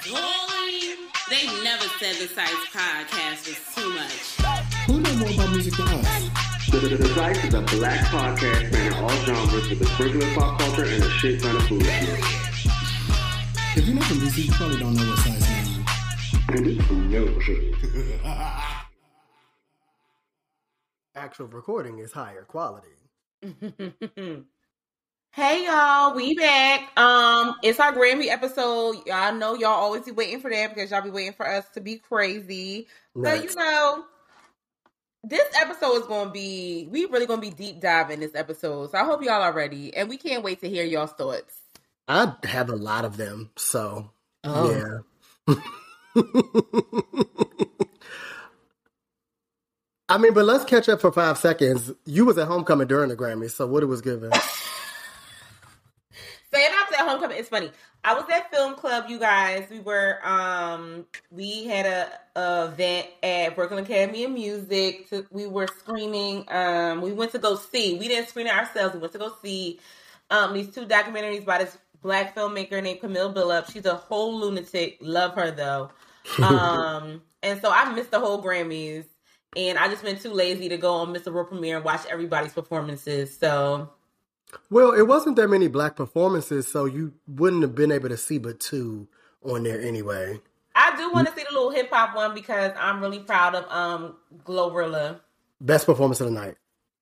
Boy, they never said the Psyce podcast was too much. Who knows more about music than us? The, the, the Psyce is a black podcast spanning all genres with a sprinkle of pop culture and a shit ton of food. If you're not from DC, you probably don't know what size means. And this is no shit. Actual recording is higher quality. hey y'all, we back. Um, it's our Grammy episode. Y'all know y'all always be waiting for that because y'all be waiting for us to be crazy. So Nuts. you know, this episode is gonna be we really gonna be deep diving this episode. So I hope y'all are ready, and we can't wait to hear y'all's thoughts. I have a lot of them, so Oh. yeah. I mean, but let's catch up for five seconds. You was at homecoming during the Grammy, so what it was given. Homecoming, it's funny. I was at film club, you guys. We were um we had a, a event at Brooklyn Academy of Music. To, we were screening. Um, we went to go see. We didn't screen it ourselves. We went to go see um these two documentaries by this black filmmaker named Camille Billops. She's a whole lunatic. Love her though. Um, and so I missed the whole Grammys, and I just been too lazy to go on Mr. World Premiere and watch everybody's performances. So Well, it wasn't that many black performances, so you wouldn't have been able to see but two on there anyway. I do want to see the little hip hop one because I'm really proud of um Glorilla. Best performance of the night.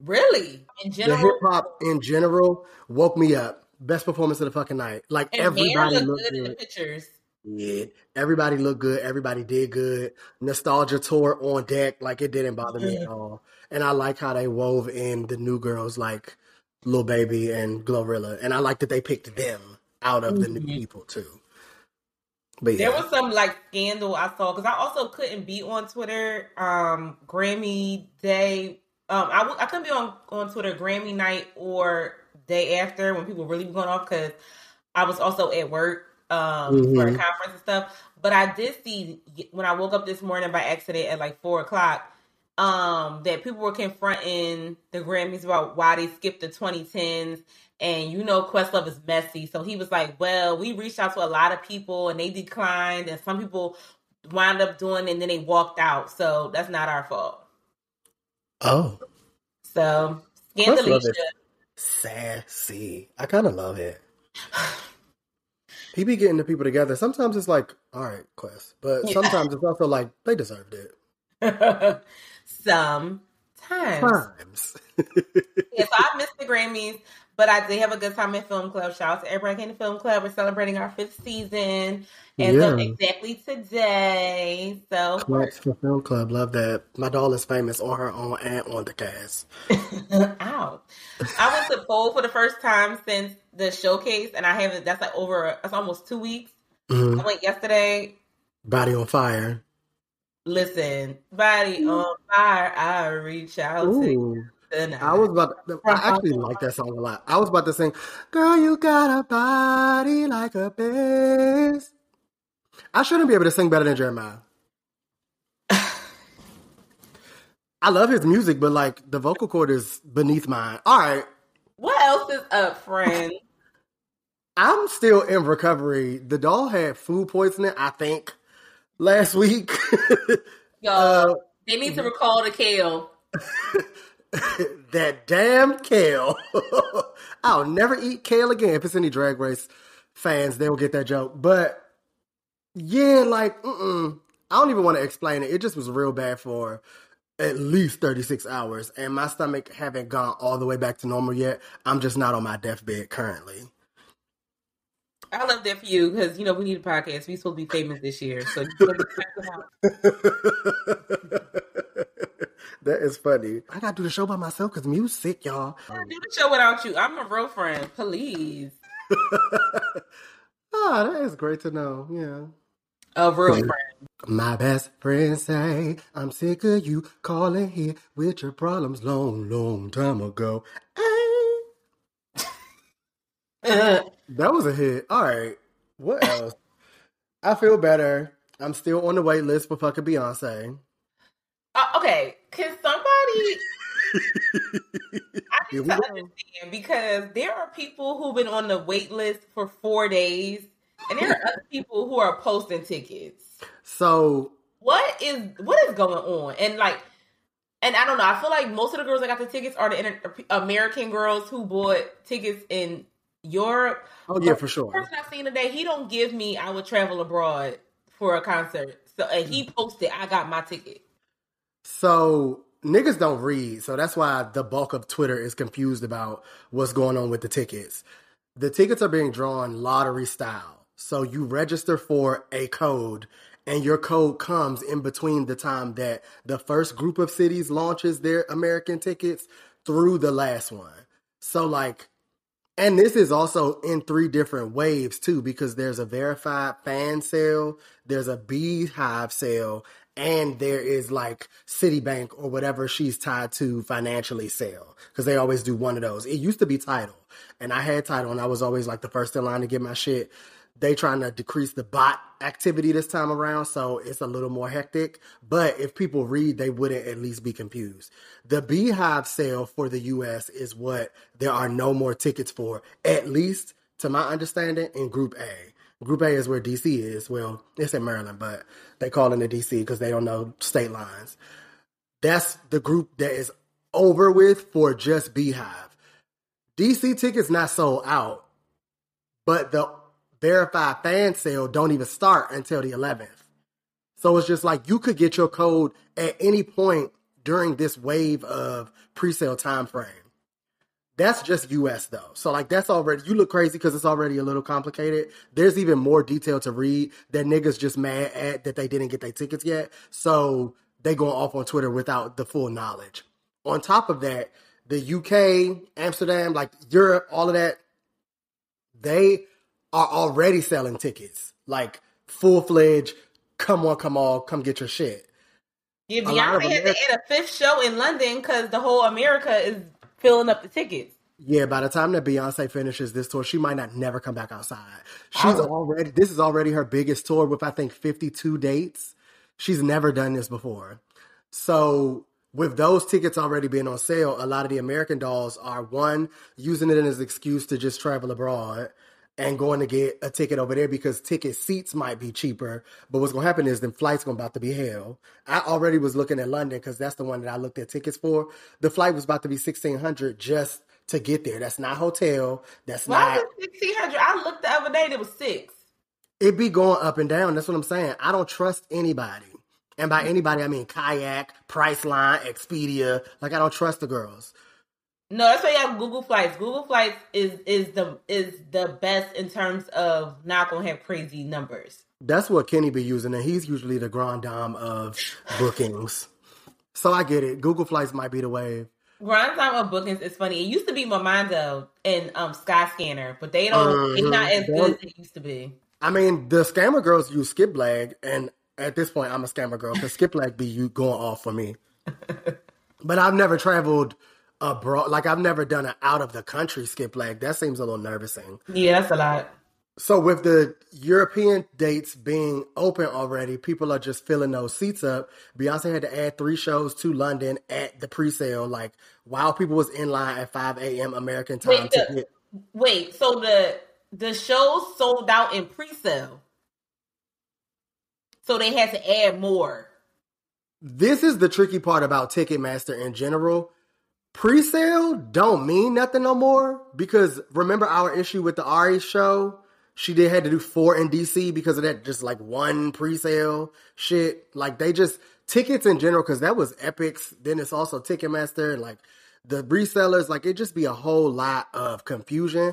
Really, in The general, hip hop in general woke me up. Best performance of the fucking night. Like and everybody looked looked good in the pictures. Yeah, everybody looked good. Everybody did good. Nostalgia tour on deck. Like it didn't bother me at all. And I like how they wove in the new girls like Lil Baby and Glorilla. And I like that they picked them out of the new Mhm. people too. But There was some like scandal I saw because I also couldn't be on Twitter. Um, Grammy day. Um, I w- I couldn't be on on Twitter Grammy night or day after when people really were going off because I was also at work um for a Mhm. conference and stuff. But I did see when I woke up this morning by accident at like four o'clock. Um, that people were confronting the Grammys about why they skipped the 2010s and you know Questlove is messy. So he was like, Well, we reached out to a lot of people and they declined and some people wound up doing it and then they walked out. So that's not our fault. oh, So is- sassy. I kind of love it. He be getting the people together. Sometimes it's like, all right, Quest, but Yeah. sometimes it's also like they deserved it. Sometimes. Times. Yeah, so I missed the Grammys, but I did have a good time at Film Club. Shout out to everybody came to Film Club. We're celebrating our fifth season as of Yeah. exactly today. So Claps for Film Club. Love that. My doll is famous on her own and on the cast. Ow. I went to Bowl for the first time since the showcase, and I haven't. That's like over. That's almost two weeks. Mhm. I went yesterday. Body on fire. Listen, body mm-hmm. on fire. I reach out to you tonight. I was about to, I actually like that song a lot. I was about to sing, Girl, you got a body like a bass. I shouldn't be able to sing better than Jeremiah. I love his music, but like the vocal cord is beneath mine. All right. What else is up, friend? I'm still in recovery. The doll had food poisoning, I think, last week. Yo, Uh, they need to recall the kale. that damn kale. I'll never eat kale again. If it's any drag race fans, they'll get that joke. But yeah, like, mm-mm. I don't even want to explain it. It just was real bad for at least 36 hours. And my stomach haven't gone all the way back to normal yet. I'm just not on my deathbed currently. I love that for you because you know we need a podcast. We supposed to be famous this year, so you better check them out. that is funny. I gotta do the show by myself because music, y'all. I can't do the show without you. I'm a real friend. Please, oh, that is great to know. Yeah. a real friend. My best friend say, I'm sick of you calling here with your problems long, long time ago. That was a hit. All right. What else? I feel better. I'm still on the wait list for fucking Beyonce. Uh, okay, can somebody? I need to understand because there are people who've been on the wait list for four days and there are other people who are posting tickets. So What is what is going on? And like, and I don't know. I feel like most of the girls that got the tickets are the inter- American girls who bought tickets in Europe. oh yeah, for sure. person I seen today, he don't give me. I would travel abroad for a concert. So and he Mm. posted, I got my ticket. So niggas don't read, so that's why the bulk of Twitter is confused about what's going on with the tickets. The tickets are being drawn lottery style. So you register for a code and your code comes in between the time that the first group of cities launches their American tickets through the last one. So like and this is also in three different waves too, because there's a verified fan sale, there's a beehive sale, and there is like Citibank or whatever she's tied to financially sale. Because they always do one of those. It used to be Tidal. And I had Tidal and I was always like the first in line to get my shit. They trying to decrease the bot activity this time around, so it's a little more hectic. But if people read, they wouldn't at least be confused. The Beehive sale for the US is what there are no more tickets for, at least to my understanding, in Group A. Group A is where DC is. Well, it's in Maryland, but they call it the DC because they don't know state lines. That's the group that is over with for just Beehive. DC tickets not sold out, but the verified fan sale don't even start until the 11th. So it's just like you could get your code at any point during this wave of pre-sale time frame. That's just US though. So like that's already you look crazy because it's already a little complicated. There's even more detail to read that niggas just mad at that they didn't get their tickets yet. So they going off on Twitter without the full knowledge. On top of that, the UK, Amsterdam, like Europe, all of that, they are already selling tickets. Like full fledged, come on, come on, come get your shit. Yeah, A lot of Beyonce had to America- add a fifth show in London because the whole America is filling up the tickets. Yeah, by the time that Beyonce finishes this tour, she might not never come back outside. She's Oh. already this is already her biggest tour with I think 52 dates. She's never done this before. So with those tickets already being on sale, a lot of the American dolls are one using it as an excuse to just travel abroad and going to get a ticket over there because ticket seats might be cheaper. But what's gonna happen is then flights gonna about to be hell. I already was looking at London because that's the one that I looked at tickets for. The flight was about to be sixteen hundred just to get there. That's not hotel. That's Why not. sixteen hundred? I looked the other day; it was six. It be going up and down. That's what I'm saying. I don't trust anybody. And by anybody, I mean Kayak, Priceline, Expedia. Like I don't trust the girls. No, that's why you have Google Flights. Google Flights is is the is the best in terms of not gonna have crazy numbers. That's what Kenny be using, and he's usually the grand dame of bookings. So I get it. Google Flights might be the wave. Grand time of bookings is funny. It used to be Momondo and um Skyscanner, but they don't. It's not as Mhm. good as it used to be. I mean, the scammer girls use Skiplag, and at this point, I'm a scammer girl because Skiplag be you going off for me. but I've never traveled abroad. Like I've never done an out of the country Skiplag. That seems a little nervousing. Yeah, that's a lot. So with the European dates being open already, people are just filling those seats up. Beyonce had to add three shows to London at the pre-sale, like while people was in line at 5 a.m. American time Wait, to the- get. Wait, so the the shows sold out in pre-sale, so they had to add more. This is the tricky part about Ticketmaster in general. Pre-sale don't mean nothing no more because remember our issue with the Ari show? She did had to do four in DC because of that just like one pre-sale shit. Like they just tickets in general because that was Epics. Then it's also Ticketmaster and like the resellers. Like it just be a whole lot of confusion.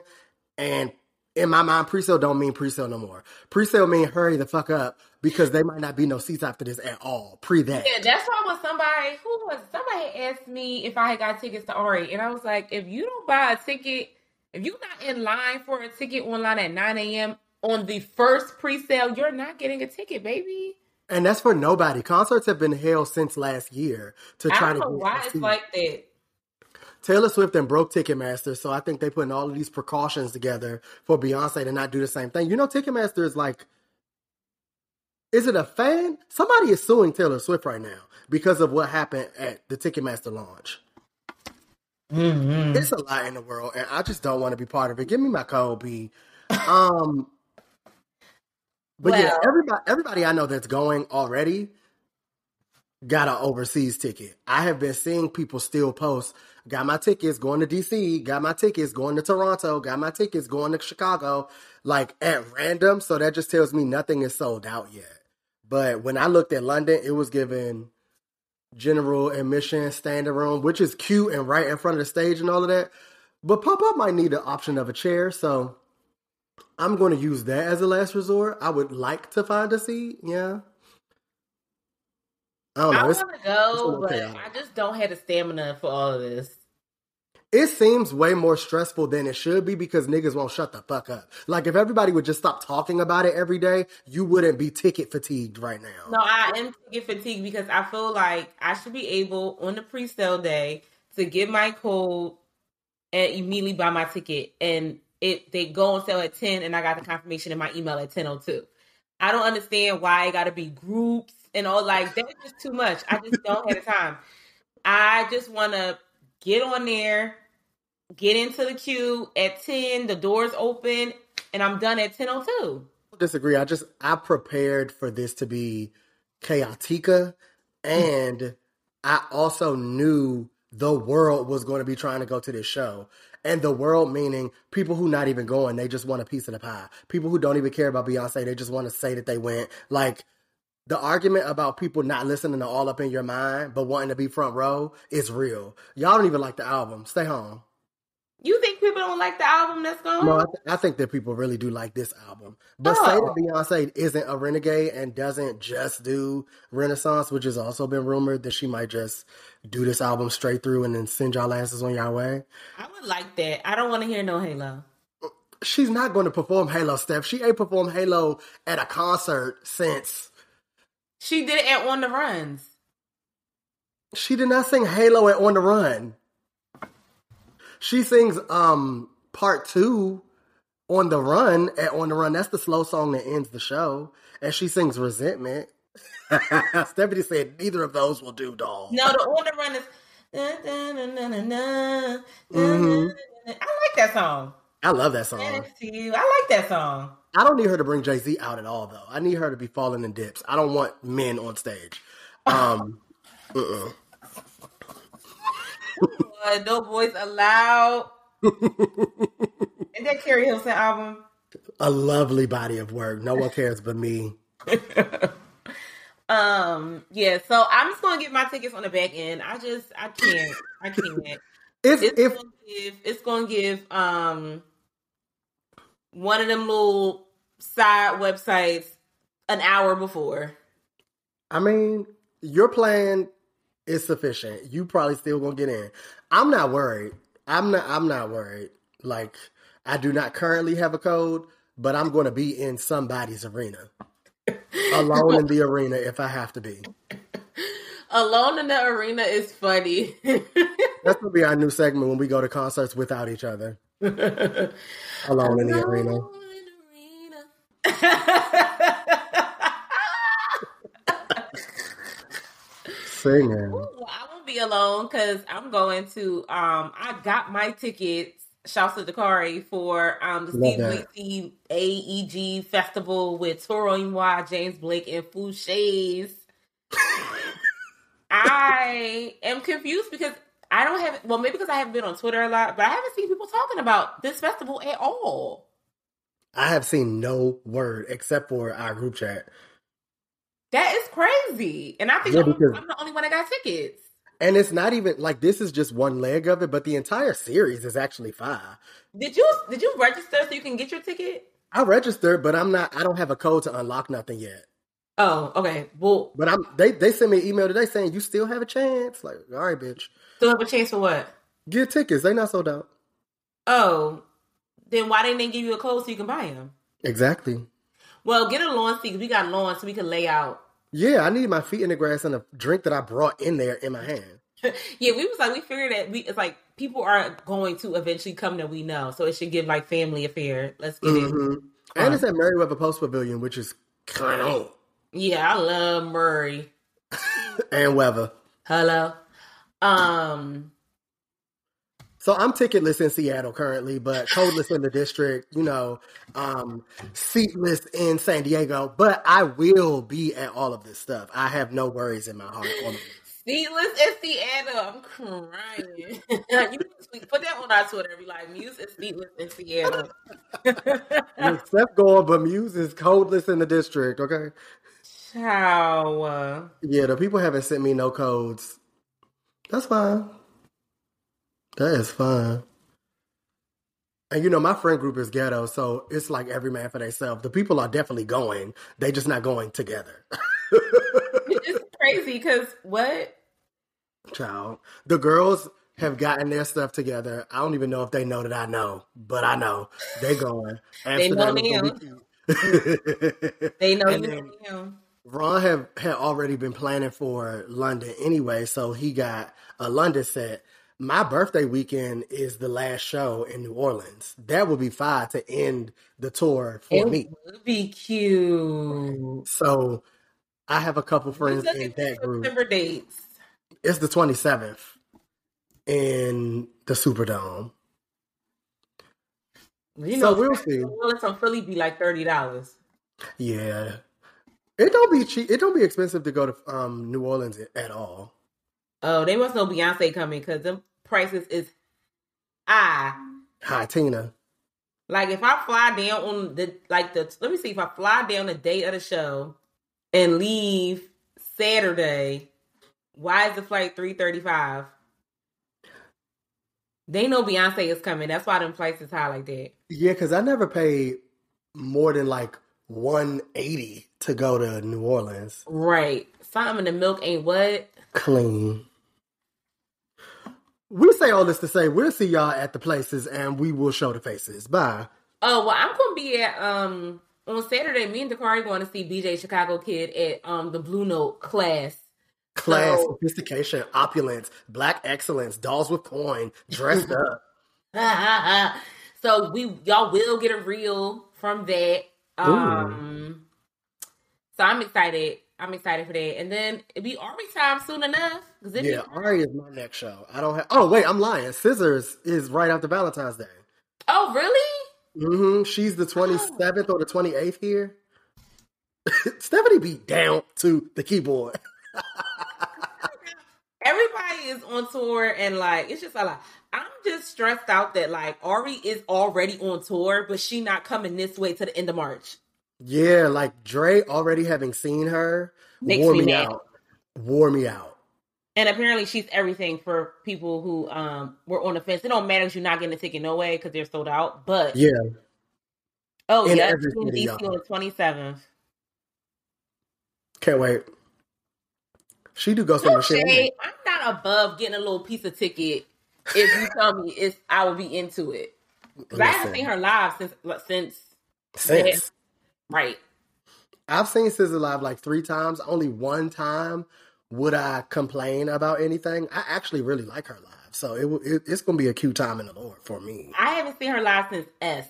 And in my mind, pre-sale don't mean pre-sale no more. Pre-sale mean hurry the fuck up because they might not be no seats after this at all. Pre that. Yeah, that's why when somebody who was somebody asked me if I had got tickets to Ari, and I was like, if you don't buy a ticket, if you're not in line for a ticket online at 9 a.m. on the first pre-sale, you're not getting a ticket, baby. And that's for nobody. Concerts have been held since last year to I try don't to why it's like that. Taylor Swift and broke Ticketmaster, so I think they're putting all of these precautions together for Beyonce to not do the same thing. You know, Ticketmaster is like, is it a fan? Somebody is suing Taylor Swift right now because of what happened at the Ticketmaster launch. Mm-hmm. It's a lot in the world, and I just don't want to be part of it. Give me my code, B. Um, But yeah, everybody everybody I know that's going already got an overseas ticket. I have been seeing people still post, got my tickets going to DC, got my tickets going to Toronto, got my tickets going to Chicago, like at random. So that just tells me nothing is sold out yet. But when I looked at London, it was given general admission, standing room, which is cute and right in front of the stage and all of that. But pop up might need the option of a chair, so I'm going to use that as a last resort. I would like to find a seat. Yeah. I don't know. I want to go, but. I just don't have the stamina for all of this. It seems way more stressful than it should be because niggas won't shut the fuck up. Like if everybody would just stop talking about it every day, you wouldn't be ticket fatigued right now. No, I am ticket fatigued because I feel like I should be able on the pre-sale day to get my code and immediately buy my ticket. And it they go on sale at ten, and I got the confirmation in my email at ten oh two. I don't understand why it got to be groups and all like that's just too much. I just don't have the time. I just want to get on there, get into the queue at ten. The doors open, and I'm done at ten oh two. disagree. I just I prepared for this to be chaotica, and I also knew the world was going to be trying to go to this show. And the world meaning people who not even going, they just want a piece of the pie. People who don't even care about Beyonce, they just want to say that they went. Like the argument about people not listening to All Up in Your Mind but wanting to be front row is real. Y'all don't even like the album. Stay home. You think people don't like the album that's going? No, I, th- I think that people really do like this album. But oh. say Oh. that Beyonce isn't a renegade and doesn't just do Renaissance, which has also been rumored that she might just do this album straight through and then send y'all asses on y'all way. I would like that. I don't want to hear no Halo. She's not going to perform Halo, Steph. She ain't performed Halo at a concert since. She did it at On the Runs. She did not sing Halo at On the Run. She sings um part two on the run at On the Run. That's the slow song that ends the show. And she sings Resentment. Stephanie said neither of those will do, doll. No, the On the Run is. Mhm. dun. I like that song. I love that song. Next to you. I like that song. I don't need her to bring Jay Z out at all, though. I need her to be falling in dips. I don't want men on stage. Um, uh-uh. No boys allowed. Is that Keri Hilson album? a lovely body of work. No one cares but me. Um, yeah. So I'm just gonna get my tickets on the back end. I just, I can't, I can't. If It's if gonna give it's gonna give um one of them little side websites an hour before. I mean your plan is sufficient, you probably still gonna get in. I'm not worried. I'm not. I'm not worried. Like I do not currently have a code, but I'm going to be in somebody's arena, alone in the arena if I have to be. Alone in the arena is funny. That's gonna be our new segment when we go to concerts without each other, alone in the arena. Alone in the arena. Singing. I won't be alone because I'm going to. Um, I got my tickets. Shouts to Dakari for um the Steve AEG festival with Toro y Moi, James Blake, and Fousheé. I am confused because I don't have well maybe because I haven't been on Twitter a lot, but I haven't seen people talking about this festival at all. I have seen no word except for our group chat. That is crazy, and I think Yeah, I'm, because- I'm the only one that got tickets. And it's not even like this is just one leg of it, but the entire series is actually five. Did you did you register so you can get your ticket? I registered, but I'm not I don't have a code to unlock nothing yet. Oh, okay. Well, But I'm they they sent me an email today saying you still have a chance. Like, all right, bitch. still have a chance for what? Get tickets. They not sold out. Oh, then why didn't they give you a code so you can buy them? Exactly. Well, get a lawn seat we got lawn so we can lay out. Yeah, I need my feet in the grass and a drink that I brought in there in my hand. yeah, we was like we figured that we it's like people are going to eventually come that we know, so it should give like family affair. Let's get it. Mhm. And it's at Merriweather Post Pavilion, which is kind of Yeah, I love Murray. and weather. Hello. Um. So I'm ticketless in Seattle currently, but codeless in the district, you know, um, seatless in San Diego. But I will be at all of this stuff. I have no worries in my heart. Seatless in Seattle. I'm crying. you put that on our Twitter. Be like, Muse is seatless in Seattle. Except going, but Muse is codeless in the district. Okay. Ciao. Yeah, the people haven't sent me no codes. That's fine. That is fine. And you know, my friend group is ghetto, so it's like every man for themselves. The people are definitely going. They just not going together. It's crazy because what? Child. The girls have gotten their stuff together. I don't even know if they know that I know, but I know they going. They know Amsterdam is the weekend. They know you him. Ron have had already been planning for London anyway, so he got a London set. My birthday weekend is the last show in New Orleans. That would be fine to end the tour for It me. would be cute. So I have a couple friends in that group. September dates. It's the 27th in the Superdome. You So know, we'll see. Willis on Philly be like thirty dollars. Yeah. It don't be cheap. It don't be expensive to go to um, New Orleans at all. Oh, they must know Beyonce coming because the prices is high. Hi, Tina. Like if I fly down on the like the let me see if I fly down the day of the show and leave Saturday, why is the flight three thirty five? They know Beyonce is coming. That's why them flights is high like that. Yeah, because I never paid more than like 180 to go to New Orleans. Right. Something in the milk ain't what? Clean. We say all this to say we'll see y'all at the places and we will show the faces. Bye. Oh well, I'm gonna be at um on Saturday. Me and Dakari going to see BJ Chicago Kid at um the Blue Note class. Class, So- sophistication, opulence, black excellence, dolls with coin, dressed up. so we y'all will get a reel from that. Um so I'm excited. I'm excited for that. And then it'll be Army time soon enough. 'cause it be- Yeah, Ari is my next show. I don't have. Oh wait, I'm lying. Scissors is right after Valentine's Day. Oh really? hmm She's the 27th or the 28th here. Stephanie be down to the keyboard. Everybody is on tour and like it's just a lot. I'm just stressed out that like Ari is already on tour, but she not coming this way to the end of March. Yeah, like Dre already having seen her Makes wore me me, out. Wore me out. And apparently she's everything for people who um were on the fence. It don't matter if you're not getting a ticket no way because they're sold out. But Yeah, oh in yeah, DC y'all. on the 27th. can't wait. She do go some No shit. shade. I'm not above getting a little piece of ticket if you tell me it's I will be into it. Because I haven't seen her live since since since right. I've seen SZA live like three times. Only one time would I complain about anything. I actually really like her live, so it, it it's gonna be a cute time in the Lord for me. I haven't seen her live since S.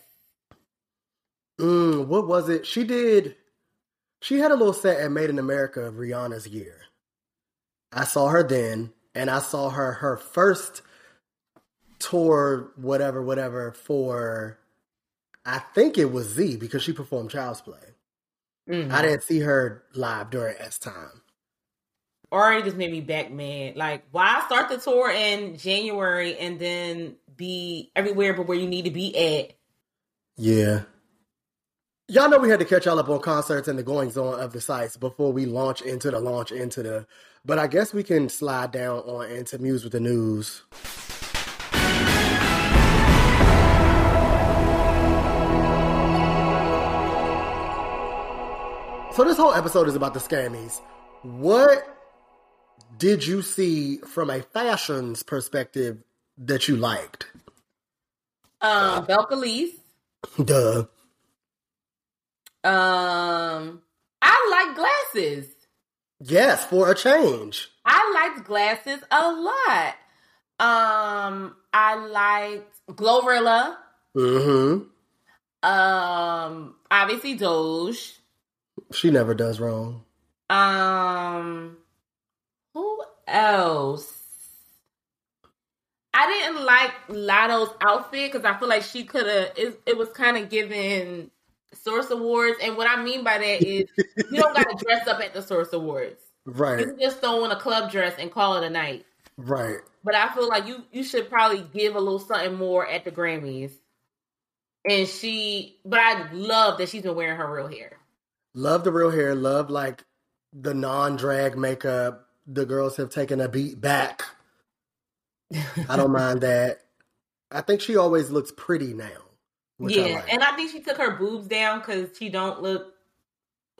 Mm, what was it? She did. She had a little set at Made in America of Rihanna's year. I saw her then, and I saw her her first tour, whatever, whatever, for I think it was Z because she performed Child's Play. Mhm. I didn't see her live during S time. Already just made me back mad. Like, why start the tour in January and then be everywhere but where you need to be at? Yeah. Y'all know we had to catch y'all up on concerts and the goings on of the Psyce before we launch into the launch into the. But I guess we can slide down on into Muse with the news. So this whole episode is about the scammies. What did you see from a fashions perspective that you liked? Um, Belcalis. Duh. Um, I like glasses. Yes, for a change. I liked glasses a lot. Um, I liked Glorilla. Mm-hmm. Um, obviously Doja. She never does wrong. Um, who else? I didn't like Latto's outfit because I feel like she could have. It, it was kind of given Source Awards, and what I mean by that is you don't got to dress up at the Source Awards. Right, You can just throw on a club dress and call it a night. right. But I feel like you you should probably give a little something more at the Grammys. And she, but I love that she's been wearing her real hair. Love the real hair. Love like the non-drag makeup. The girls have taken a beat back. I don't mind that. I think she always looks pretty now. Which I yeah, like. and I think she took her boobs down because she don't look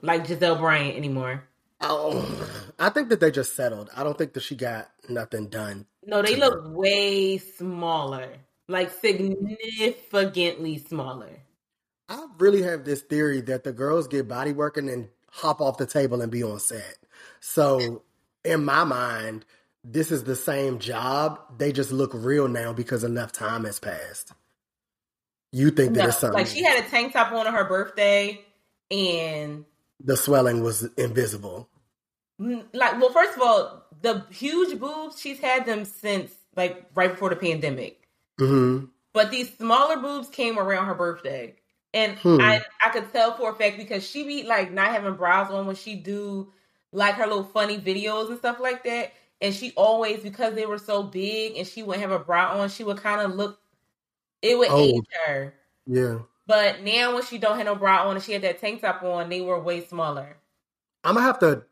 like Gizelle Bryant anymore. Oh, I think that they just settled. I don't think that she got nothing done. No, they look her. way smaller, like significantly smaller. I really have this theory that the girls get body working and hop off the table and be on set. So in my mind, this is the same job. They just look real now because enough time has passed. You think that No, it's something like she had a tank top on on her birthday, and the swelling was invisible. like, well, first of all, the huge boobs she's had them since like right before the pandemic. hmm But these smaller boobs came around her birthday. And Hmm. I I could tell for a fact because she be like not having bras on when she do like her little funny videos and stuff like that. And she always because they were so big and she wouldn't have a bra on, she would kind of look it would Old. age her. Yeah. But now when she don't have no bra on and she had that tank top on, they were way smaller. I'm gonna have to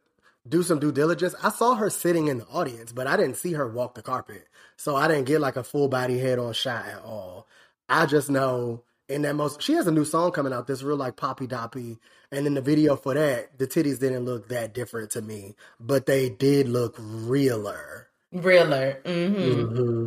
do some due diligence. I saw her sitting in the audience, but I didn't see her walk the carpet. So I didn't get like a full body head on shot at all. I just know in that most she has a new song coming out that's real like poppy doppy. And in the video for that, the titties didn't look that different to me. But they did look realer. Realer. Mm-hmm. hmm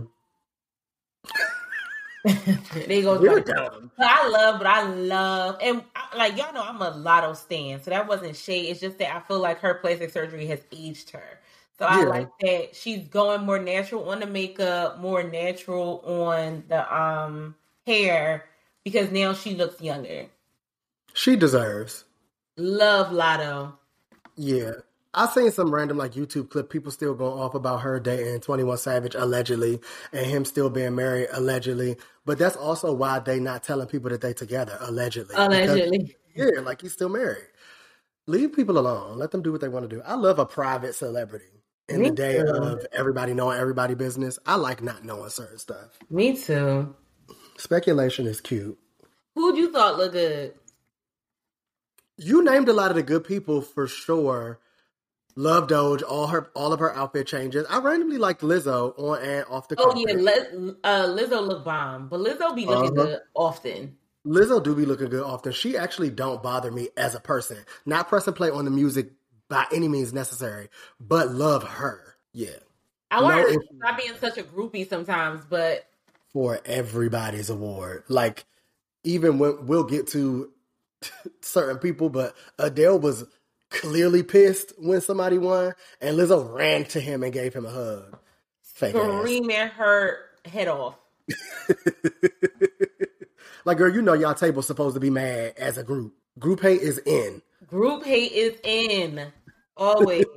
they go You're dumb. I love, but I love, and I, like y'all know, I'm a Latto stan, so that wasn't shade. It's just that I feel like her plastic surgery has aged her. So I like that she's going more natural on the makeup, more natural on the um hair because now she looks younger. She deserves. Love Latto. Yeah. I seen some random like YouTube clip, people still going off about her dating 21 Savage allegedly and him still being married allegedly. But that's also why they not telling people that they together allegedly. Because- Allegedly. yeah, like he's still married. Leave people alone. Let them do what they want to do. I love a private celebrity. In Me the day too. of everybody knowing everybody business, I like not knowing certain stuff. Me too. Speculation is cute. Who'd you thought looked good? You named a lot of the good people for sure. Love Doja, all her all of her outfit changes. I randomly liked Lizzo on and off the Oh carpet. yeah, Le- uh, Lizzo look bomb, but Lizzo be looking Uh-huh. good often. Lizzo do be looking good often. She actually don't bother me as a person. Not press and play on the music by any means necessary, but love her. Yeah. I want No to stop being such a groupie sometimes, but For everybody's award. Like even when we'll get to certain people, but Adele was clearly pissed when somebody won, and Lizzo ran to him and gave him a hug. Fake ass. screaming her head off. like, girl, you know y'all table's supposed to be mad as a group. Group hate is in. Group hate is in always.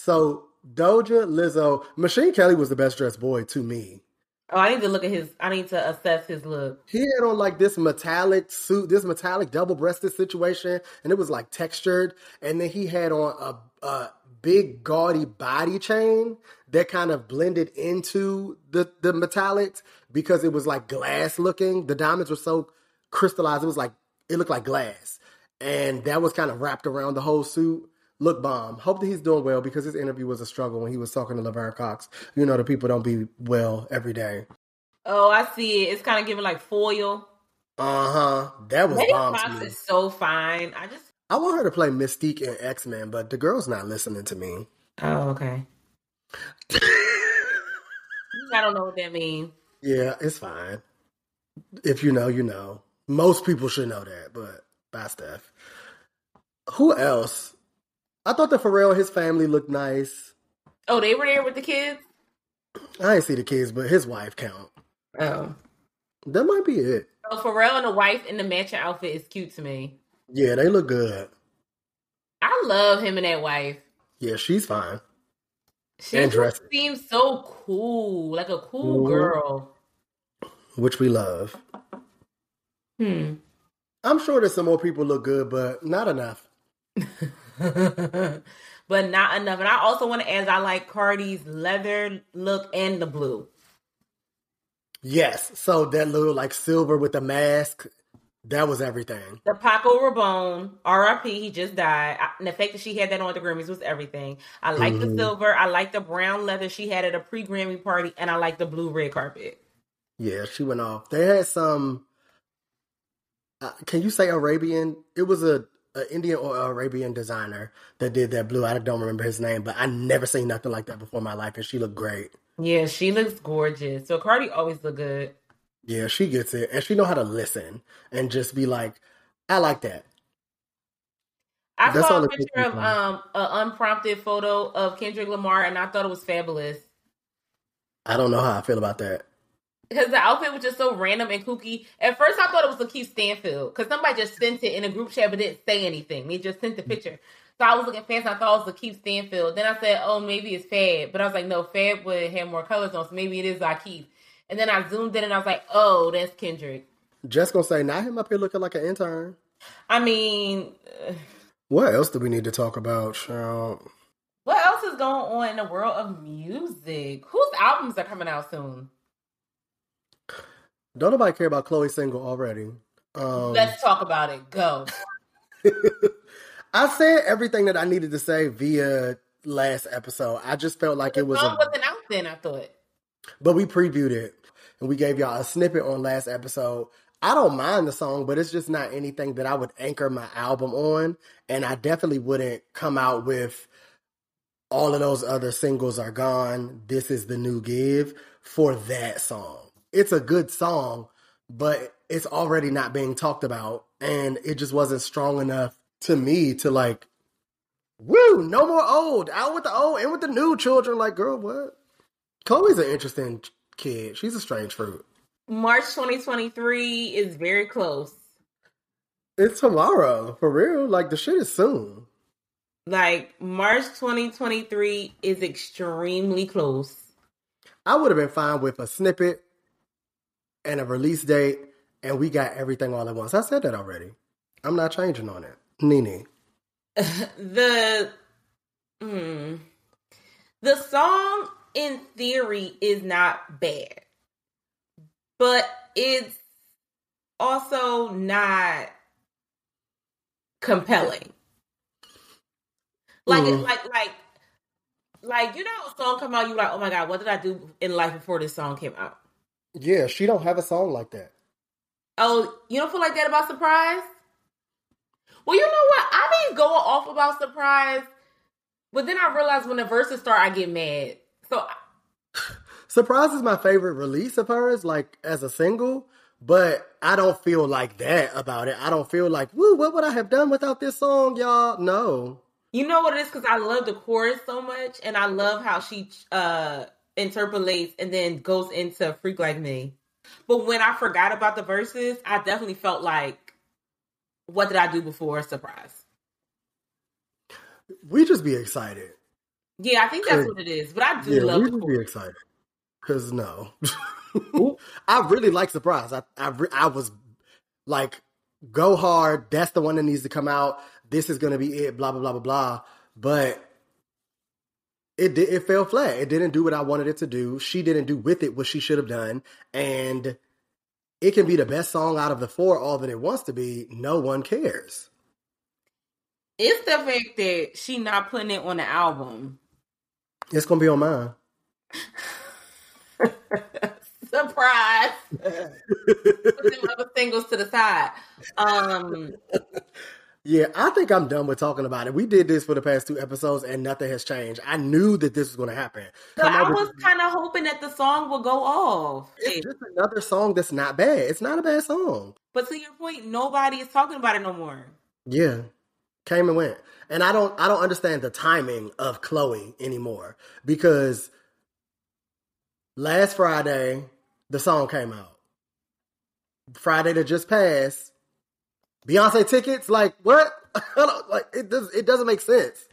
So Doja, Lizzo, Machine Kelly was the best dressed boy to me. Oh, I need to look at his. I need to assess his look. He had on like this metallic suit, this metallic double breasted situation, and it was like textured. And then he had on a, a big gaudy body chain that kind of blended into the, the metallics because it was like glass looking. The diamonds were so crystallized, it was like, it looked like glass. And that was kind of wrapped around the whole suit. Look, bomb. Hope that he's doing well because his interview was a struggle when he was talking to Laverne Cox. You know, the people don't be well every day. Oh, I see it. It's kind of giving like foil. Uh huh. That was Megan bomb to me. is so fine. I just. I want her to play Mystique in X Men, but the girl's not listening to me. Oh, okay. I don't know what that means. Yeah, it's fine. If you know, you know. Most people should know that, but bye, Steph. Who else? I thought that Pharrell and his family looked nice. Oh, they were there with the kids. I didn't see the kids, but his wife count. Oh, That might be it. so Pharrell and the wife in the matching outfit is cute to me. Yeah, they look good. I love him and that wife. Yeah, she's fine. She And just seems so cool, like a cool Mhm. girl. which we love. Hmm. I'm sure that some more people look good, but not enough. but not enough. And I also want to add, I like Cardi's leather look and the blue. Yes. So that little like silver with the mask, that was everything. The Paco Rabanne, R.I.P. He just died. I, and the fact that she had that on at the Grammys was everything. I like the Mhm. silver. I like the brown leather she had at a pre-Grammy party, and I like the blue red carpet. Yeah, she went off. They had some. Uh, can you say Arabian? It was a, a Indian or Arabian designer that did that blue. I don't remember his name, but I never seen nothing like that before in my life, and she looked great. Yeah, she looks gorgeous. So Cardi always look good. Yeah, she gets it, and she know how to listen and just be like, "I like that." I That's saw a picture of um an unprompted photo of Kendrick Lamar, and I thought it was fabulous I don't know how I feel about that. Because the outfit was just so random and kooky. At first, I thought it was Lakeith Stanfield because somebody just sent it in a group chat but didn't say anything. They just sent the picture. So I was looking fancy. I thought it was Lakeith Stanfield. Then I said, "Oh, maybe it's Fab," but I was like, "No, Fab would have more colors on, so maybe it is Lakeith." And then I zoomed in and I was like, "Oh, that's Kendrick." Just gonna say, not him up here looking like an intern. I mean, uh, What else do we need to talk about, child? what else is going on in the world of music? Whose albums are coming out soon? Don't nobody care about Chloe single already. Um, Let's talk about it. Go. I said everything that I needed to say via last episode. I just felt like The it was song a, wasn't out then. I thought. but we previewed it and we gave y'all a snippet on last episode. I don't mind the song, but it's just not anything that I would anchor my album on, and I definitely wouldn't come out with all of those other singles are gone. This is the new give for that song. It's a good song, but it's already not being talked about, and it just wasn't strong enough to me to like, woo, no more old, out with the old, and with the new children. Like, girl, what? Chloe's an interesting kid. She's a strange fruit. March 2023 is very close. It's tomorrow, for real. Like the shit is soon. Like March 2023 is extremely close. I would have been fine with a snippet and a release date, and we got everything all at once. I said that already. I'm not changing on it. Nene. the mm, the song in theory is not bad, but it's also not compelling. Like Mm. like like like you know, a song come out, you like, oh my god, what did I do in life before this song came out? Yeah, she don't have a song like that. Oh, you don't feel like that about Surprise? Well, you know what? I be going off about Surprise, but then I realize when the verses start, I get mad. So Surprise is my favorite release of hers, like as a single, but I don't feel like that about it. I don't feel like, woo, what would I have done without this song, y'all? No. you know what it is because I love the chorus so much, and I love how she uh interpolates and then goes into "Freak Like Me." But when I forgot about the verses, I definitely felt like, what did I do before Surprise? We just be excited. Yeah, I think that's what it is. But I do Yeah, love we the just be excited. Cause no, I really like Surprise. I I, re- I was like, go hard. That's the one that needs to come out. This is gonna be it. Blah blah blah blah blah. But it did. It fell flat. It didn't do what I wanted it to do. She didn't do with it what she should have done. And it can be the best song out of the four, all that it wants to be. No one cares. It's the fact that she not putting it on the album. It's gonna be on mine. Surprise! Put them other singles to the side. Um, Yeah, I think I'm done with talking about it. We did this for the past two episodes and nothing has changed. I knew that this was going to happen. so Come I was kind of hoping that the song would go off. It's just another song that's not bad. It's not a bad song. But to your point, nobody is talking about it no more. Yeah. Came and went. And I don't I don't understand the timing of Chloe anymore because last Friday the song came out. Friday that just passed, Beyonce tickets like what? Like it does it doesn't make sense.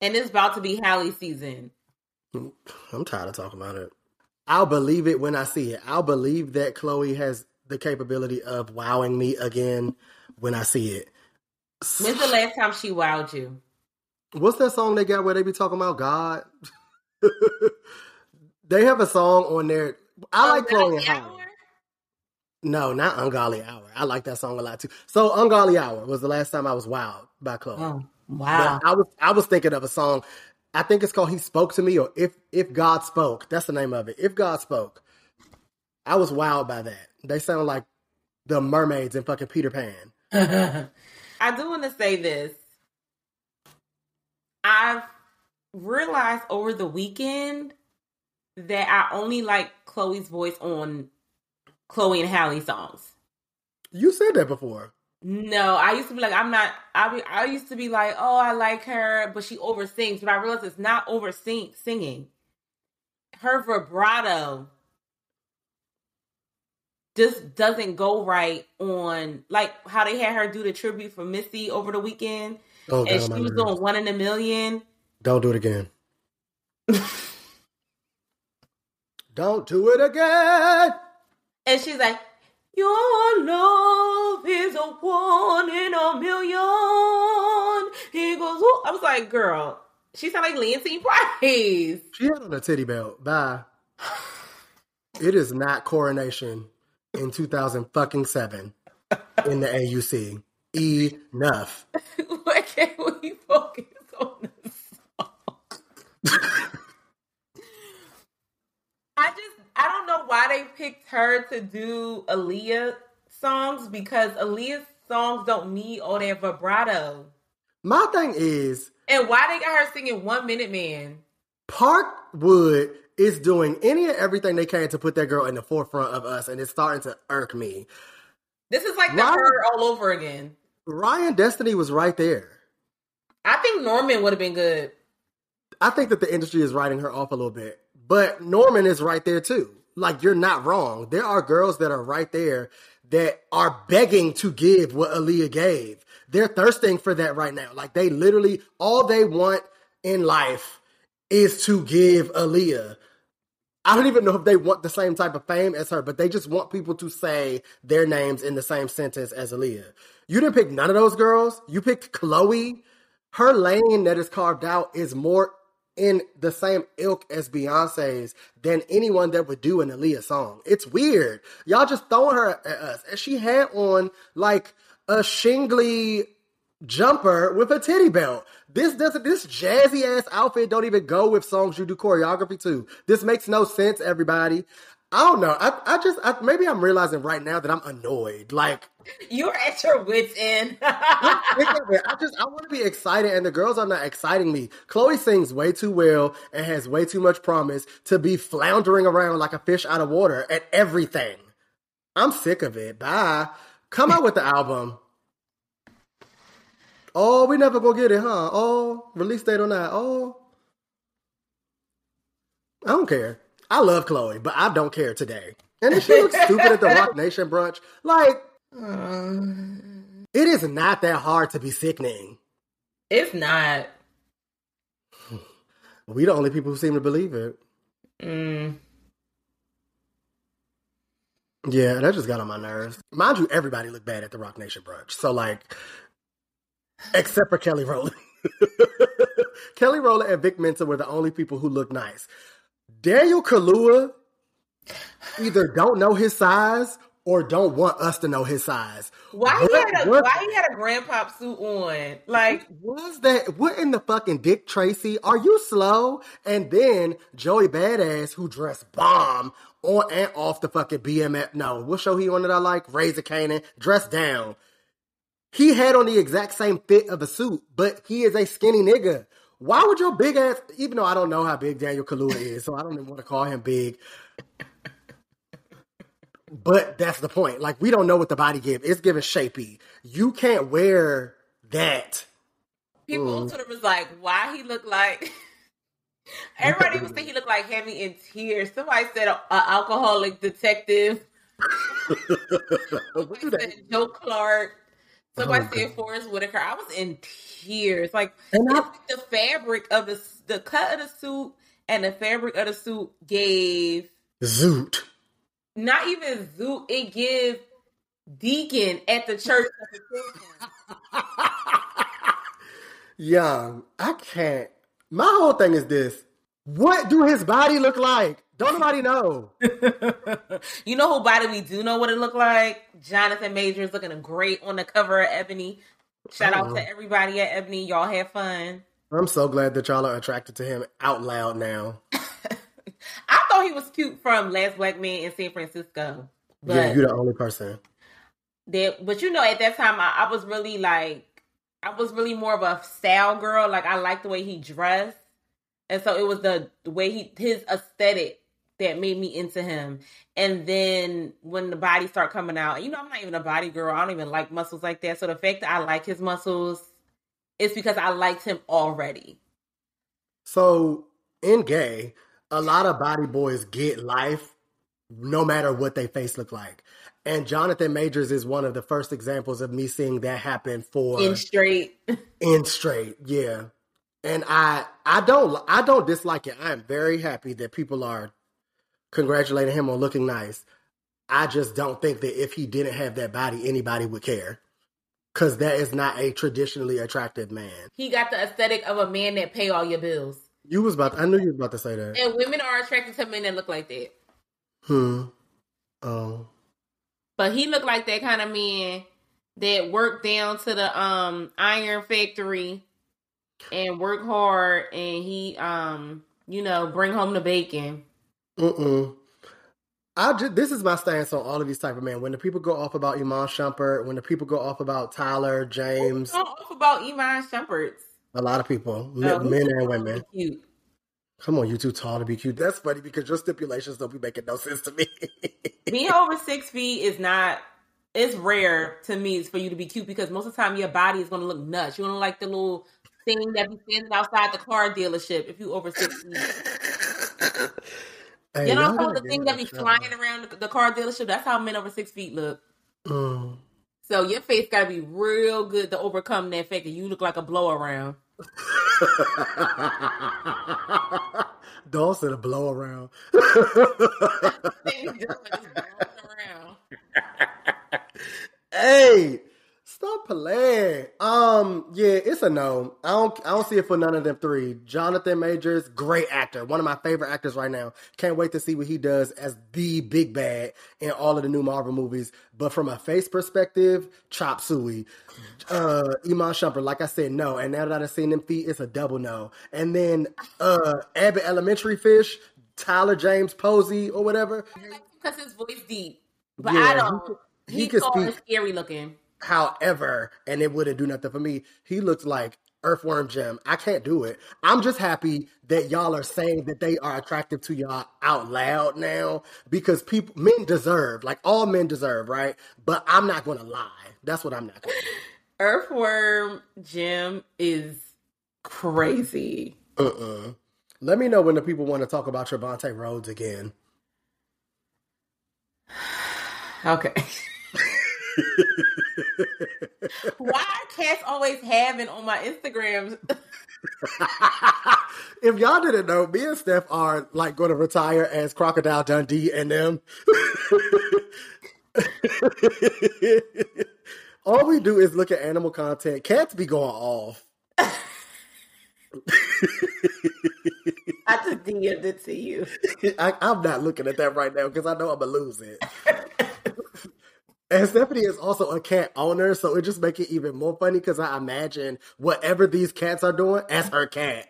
And it's about to be Halle season. I'm tired of talking about it. I'll believe it when I see it. I'll believe that Chloe has the capability of wowing me again when I see it. When's the last time she wowed you? What's that song they got where they be talking about God? they have a song on there. I oh, like Chloe and Halle. No, not Ungodly Hour. I like that song a lot too. So Ungodly Hour was the last time I was wowed by Chloe. Oh, wow. But I was I was thinking of a song. I think it's called "He Spoke to Me" or "If If God Spoke." That's the name of it. If God spoke, I was wowed by that. They sound like the mermaids in fucking Peter Pan. I do want to say this. I've realized over the weekend that I only like Chloe's voice on Chloe and Halle songs. You said that before. No, I used to be like, I'm not. I be, I used to be like, oh, I like her, but she oversings. But I realized it's not over singing. Her vibrato just doesn't go right on like how they had her do the tribute for Missy over the weekend, Oh, and she was doing one in a million. Don't do it again. Don't do it again. And she's like, Your love is a one in a million. He goes, "Ooh." I was like, Girl, she sounded like Lancey Price. She had on a titty belt. Bye. It is not coronation in 2000 fucking seven in the AUC. Enough. Why can't we focus on this song? I don't know why they picked her to do Aaliyah songs because Aaliyah's songs don't need all that vibrato. My thing is, And why they got her singing One Minute Man? Parkwood is doing any and everything they can to put that girl in the forefront of us, and it's starting to irk me. This is like the her all over again. Ryan Destiny was right there. I think Normani would have been good. I think that the industry is writing her off a little bit, but Normani is right there too. Like you're not wrong. There are girls that are right there that are begging to give what Aaliyah gave. They're thirsting for that right now. Like they literally all they want in life is to give Aaliyah. I don't even know if they want the same type of fame as her, but they just want people to say their names in the same sentence as Aaliyah. You didn't pick none of those girls. You picked Chloe. Her lane that is carved out is more in the same ilk as Beyonce's than anyone that would do an Aaliyah song. It's weird. Y'all just throwing her at us. And she had on like a shingly jumper with a titty belt. This doesn't this jazzy ass outfit don't even go with songs you do choreography to. This makes no sense, everybody. I don't know. I, I just I, maybe I'm realizing right now that I'm annoyed. Like You're at your wits' end. I just I want to be excited, and the girls are not exciting me. Chloe sings way too well and has way too much promise to be floundering around like a fish out of water at everything. I'm sick of it. Bye. Come out with the album. Oh, we never gonna get it, huh? Oh, release date on that. Oh, I don't care. I love Chloe, but I don't care today. And if she looks stupid at the Roc Nation brunch, like it is not that hard to be sickening. it's not. We the only people who seem to believe it. Mm. Yeah, that just got on my nerves. Mind you, everybody looked bad at the Roc Nation brunch. So like, except for Kelly Rowland. Kelly Rowland and Vic Mensa were the only people who looked nice. Daniel Kaluuya either don't know his size or don't want us to know his size. Why he had a what- why he had a grandpa suit on? Like was that what in the fucking Dick Tracy? Are you slow? And then Joey Badass, who dressed bomb on and off the fucking BMF. No, what show he on that I like? Raising Kanan, dressed down. He had on the exact same fit of a suit, but he is a skinny nigga. Why would your big ass, even though I don't know how big Daniel Kaluuya is, so I don't even want to call him big. But that's the point. Like we don't know what the body give. It's giving shapey. You can't wear that. people Mm. on Twitter was like, why he look like everybody was saying he looked like Hemi in tears. Somebody said a, a alcoholic detective. What do Somebody said Joe Clark. Somebody Oh, said. Forest Whitaker. I was in tears. Like I- the fabric of the the cut of the suit and the fabric of the suit gave Zoot. not even Zoot, it gives Deacon at the church. Young, I can't. My whole thing is this. What do his body look like? Don't nobody know. you know who body we do know what it looked like? Jonathan Majors looking great on the cover of Ebony. Shout out Oh. to everybody at Ebony. Y'all have fun. I'm so glad that y'all are attracted to him out loud now. I thought he was cute from Last Black Man in San Francisco. Yeah, you're the only person. that but you know at that time I, I was really like I was really more of a style girl. Like I liked the way he dressed. And so it was the, the way he his aesthetic that made me into him. And then when the body start coming out, you know, I'm not even a body girl. I don't even like muscles like that. So the fact that I like his muscles is because I liked him already. So in gay, a lot of body boys get life no matter what they face look like. And Jonathan Majors is one of the first examples of me seeing that happen for In straight. in straight yeah and i i don't i don't dislike it. I'm very happy that people are congratulating him on looking nice. I just don't think that if he didn't have that body anybody would care. Because that is not a traditionally attractive man. He got the aesthetic of a man that pay all your bills. you was about i knew you was about to say that. And women are attracted to men that look like that. hmm. Oh. But he looked like that kind of man that worked down to the um iron factory and work hard and he um you know bring home the bacon. Mm-mm. I just this is my stance on all of these type of men. When the people go off about Iman Shumpert, when the people go off about Tyler James, Don't off about Iman Shumperts. a lot of people, Oh, men, he's men too and women. Cute. Come on, you too tall to be cute. That's funny because your stipulations don't be making no sense to me. Being over six feet is not. It's rare to me for you to be cute because most of the time your body is going to look nuts. You're going to like the little thing that be standing outside the car dealership if you over six feet. Hey, You know, y'all the thing that be flying around the, the car dealership. That's how men over six feet look. Mm. So your face got to be real good to overcome that fact that you look like a blow around. Dawson a blow around. hey, stop playing. Um, yeah, it's a no. I don't. I don't see it for none of them three. Jonathan Majors, great actor, one of my favorite actors right now. Can't wait to see what he does as the big bad in all of the new Marvel movies. But from a face perspective, chop suey. Uh, Iman Shumpert, like I said, no. And now that I've seen them feet, it's a double no. And then uh, Abbott Elementary Fish, Tyler James Posey or whatever. Because his voice deep, but Yeah, I he don't. could- He, he could speak- scary looking. However, and it wouldn't do nothing for me. He looks like Earthworm Jim. I can't do it. I'm just happy that y'all are saying that they are attractive to y'all out loud now because people, men deserve, like all men deserve, right? But I'm not going to lie. That's what I'm not going to do. Earthworm Jim is crazy. Uh-uh. Let me know when the people want to talk about Trevante Rhodes again. Okay. Why are cats always having on my Instagram? if y'all didn't know, me and Steph are like going to retire as Crocodile Dundee and them. All we do is look at animal content. Cats be going off. I just DM'd it to you. I, I'm not looking at that right now because I know I'm gonna lose it. And Stephanie is also a cat owner, so it just makes it even more funny because I imagine whatever these cats are doing as her cat.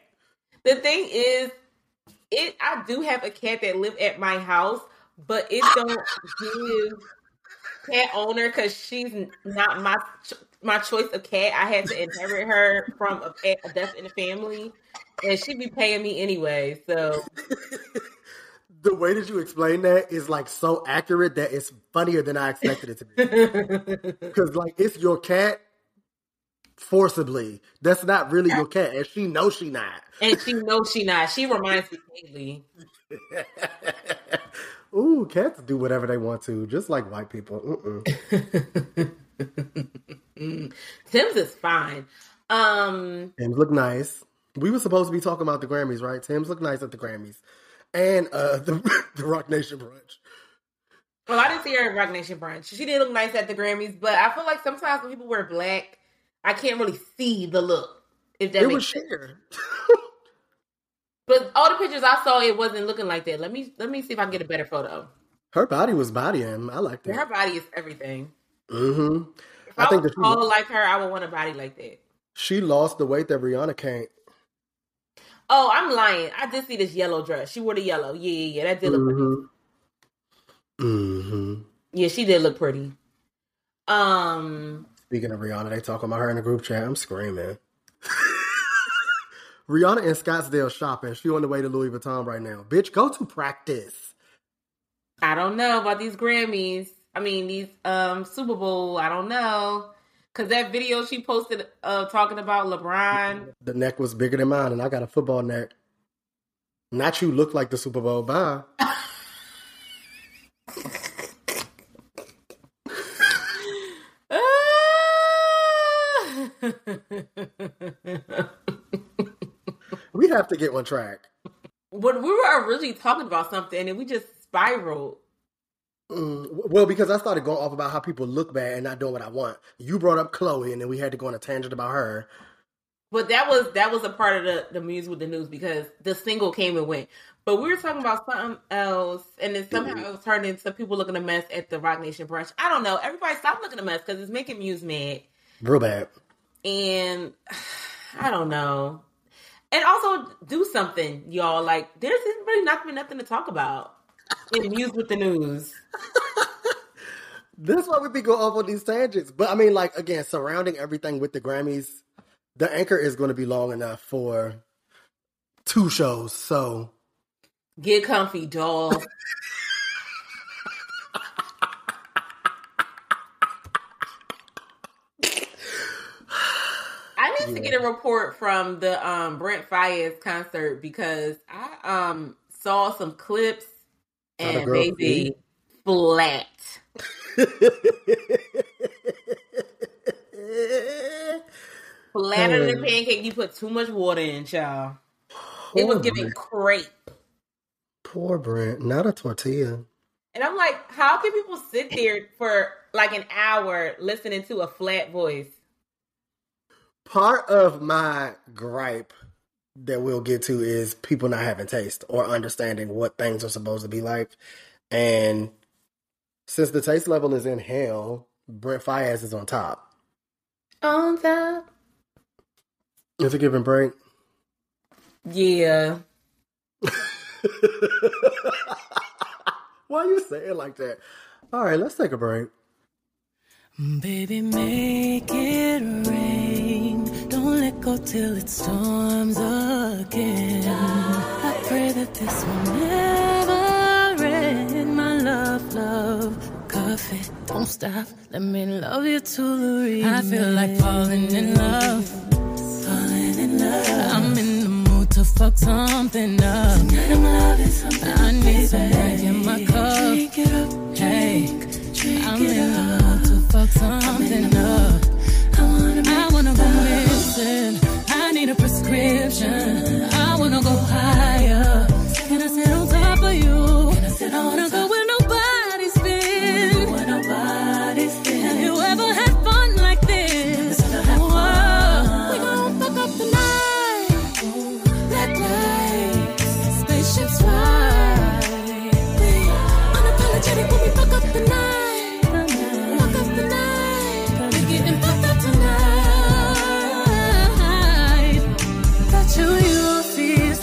The thing is, it. I do have a cat that live at my house, but it don't give cat owner because she's not my my choice of cat. I had to inherit her from a, pet- a death in the family, and she'd be paying me anyway. So The way that you explain that is like so accurate that it's funnier than I expected it to be. Because like it's your cat forcibly. That's not really your cat, and she knows she not. and she knows she not. She reminds me daily. Ooh, cats do whatever they want to, just like white people. Mm-mm. Tim's is fine. Um, And look nice. we were supposed to be talking about the Grammys, right? Tim's look nice at the Grammys, and uh, the the Roc Nation brunch. Well, I didn't see her at Roc Nation brunch. She did look nice at the Grammys, but I feel like sometimes when people wear black, I can't really see the look. If that it was sense. But all the pictures I saw, it wasn't looking like that. Let me let me see if I can get a better photo. Her body was bodying. I like it. Her body is everything. Mm-hmm. If I I, think was that she- like her, I would want a body like that. She lost the weight that Rihanna can't. Oh, I'm lying. I did see this yellow dress. She wore the yellow. Yeah, yeah, yeah. That did look pretty. hmm hmm Yeah, she did look pretty. Um, Speaking of Rihanna, they talking about her in the group chat. I'm screaming. Rihanna in Scottsdale shopping. She on the way to Louis Vuitton right now. Bitch, go to practice. I don't know about these Grammys. I mean, these um Super Bowl. I don't know. Cause that video she posted uh talking about LeBron. The neck was bigger than mine, and I got a football neck. Not you look like the Super Bowl. Bye. We have to get one track. But we were originally talking about something and we just spiraled. Mm, well, because I started going off about how people look bad and not doing what I want. You brought up Chloe, and then we had to go on a tangent about her. But that was that was a part of the the news with the news because the single came and went. But we were talking about something else, and then somehow it was turned into people looking a mess at the Roc Nation brunch. I don't know. Everybody stop looking a mess because it's making Muse mad, Real bad. and I don't know. And also do something, y'all. Like there's really not been nothing to talk about in Muse with the news. That's why we be going off on these tangents. But I mean, like again, surrounding everything with the Grammys, the anchor is going to be long enough for two shows. So Get comfy, doll. I need to get a report from the um Brent Faiyaz concert because I um saw some clips and baby flat. Flatter than a pancake. You put too much water in, child. It was giving Brent. crepe. Poor Brent, not a tortilla. And I'm like, how can people sit there for like an hour listening to a flat voice? Part of my gripe that we'll get to is people not having taste or understanding what things are supposed to be like. And since the taste level is in hell, Brent Faiyaz is on top. On top. Is it giving break? Yeah. Why are you saying like that? All right, let's take a break. Baby, make it rain. Don't let go till it storms again. I pray that this will never coffee. Don't stop. Let me love you to the end. I feel like falling in love. Falling in love. I'm in the mood to fuck something up. Tonight I'm loving something. I need some drink in my cup. Drink it up. Hey. I'm in the mood to fuck something up. I wanna, I wanna go missing. I need a prescription. I wanna go higher. Can I sit on top of you? Can I, sit I wanna go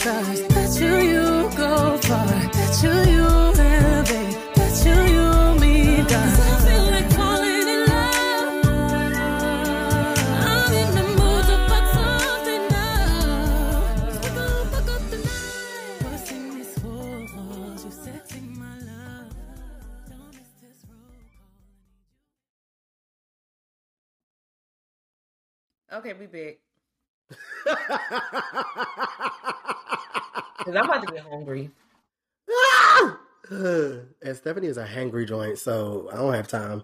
stars. Bet you you go far. Bet you you elevate. Bet you you meet God. 'Cause I feel like falling in love. I'm in the mood to fuck something up. We gon' fuck up the night. Busting these holes. You sexy, my love. Don't miss this roll. Okay, we big. Cause I'm about to get hungry. Ah! and Stephanie is a hangry joint, so I don't have time.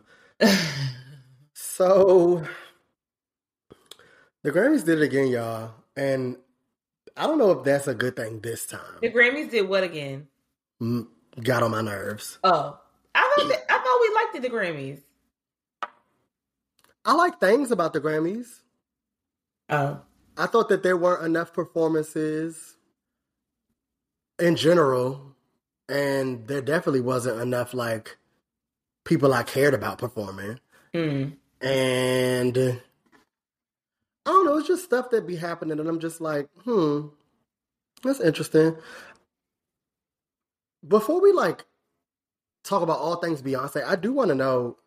so the Grammys did it again, y'all. And I don't know if that's a good thing this time. The. Grammys did what again? Got on my nerves. Oh, I thought that, I thought we liked the Grammys. I like things about the Grammys. Oh, I thought that there weren't enough performances in general, and there definitely wasn't enough like people I cared about performing. mm. And I don't know, it's just stuff that be happening, and I'm just like, hmm, that's interesting. Before we like talk about all things Beyonce, I do want to know.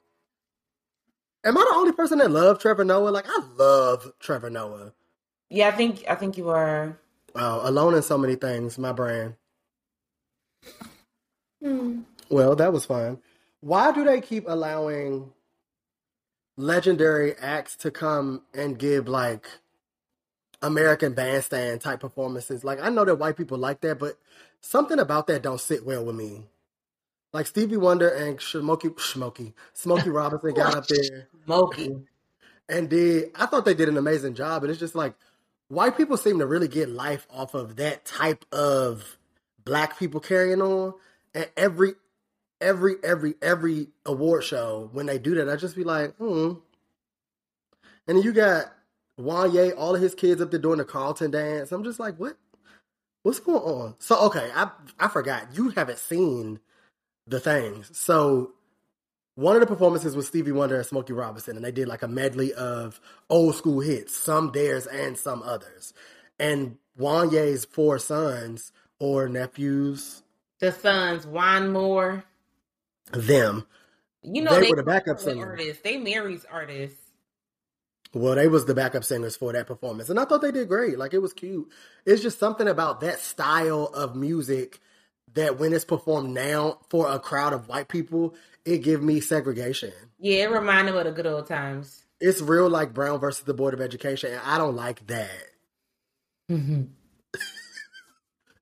Am I the only person that love Trevor Noah? Like I love Trevor Noah. yeah. I think I think you are. Oh, alone in so many things, my brand. Hmm. Well, that was fun. Why do they keep allowing legendary acts to come and give like American bandstand type performances? Like I know that white people like that, but something about that don't sit well with me. Like Stevie Wonder and Smokey Smokey Smokey Robinson got up there Smokey. and did I thought they did an amazing job, but it's just like white people seem to really get life off of that type of black people carrying on. And every every every every award show when they do that, I just be like, hmm. And then you got Wanya, all of his kids up there doing the Carlton dance. I'm just like, what? What's going on? So okay, I I forgot. You haven't seen the things. So one of the performances was Stevie Wonder and Smokey Robinson, and they did like a medley of old school hits, some theirs and some others. And Wanya's four sons or nephews, The Sons, WanMor. them, You know They they, were the backup singers. artists. They marries artists. well, they was the backup singers for that performance, and I thought they did great. Like it was cute. It's just something about that style of music that when it's performed now for a crowd of white people, it give me segregation. Yeah, it reminded me of the good old times. It's real like Brown versus the Board of Education, and I don't like that. Mm-hmm.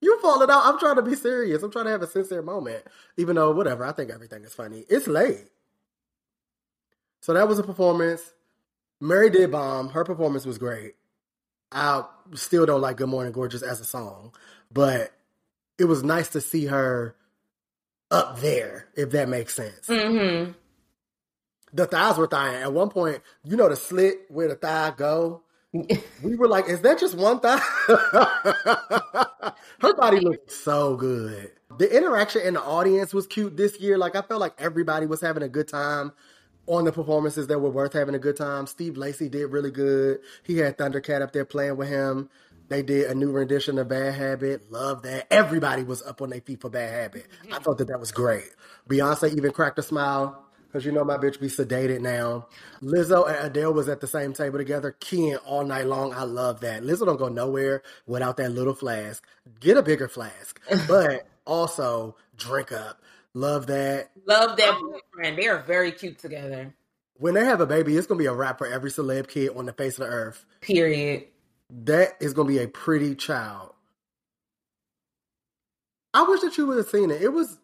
You falling out. I'm trying to be serious. I'm trying to have a sincere moment. Even though, whatever, I think everything is funny. It's late. So that was a performance. Mary did bomb. Her performance was great. I still don't like Good Morning Gorgeous as a song, but it was nice to see her up there, if that makes sense. Mm-hmm. The thighs were thigh. At one point, you know the slit where the thigh go? We were like, is that just one thigh? Her body looked so good. The interaction in the audience was cute this year. Like I felt like everybody was having a good time on the performances that were worth having a good time. Steve Lacy did really good. He had Thundercat up there playing with him. They did a new rendition of Bad Habit. Love that. Everybody was up on their feet for Bad Habit. I thought that that was great. Beyonce even cracked a smile because you know my bitch be sedated now. Lizzo and Adele was at the same table together, keying all night long. I love that. Lizzo don't go nowhere without that little flask. Get a bigger flask, but also drink up. Love that. Love that boyfriend. They are very cute together. When they have a baby, it's gonna be a wrap for every celeb kid on the face of the earth. Period. That is gonna be a pretty child. I wish that you would have seen it. It was,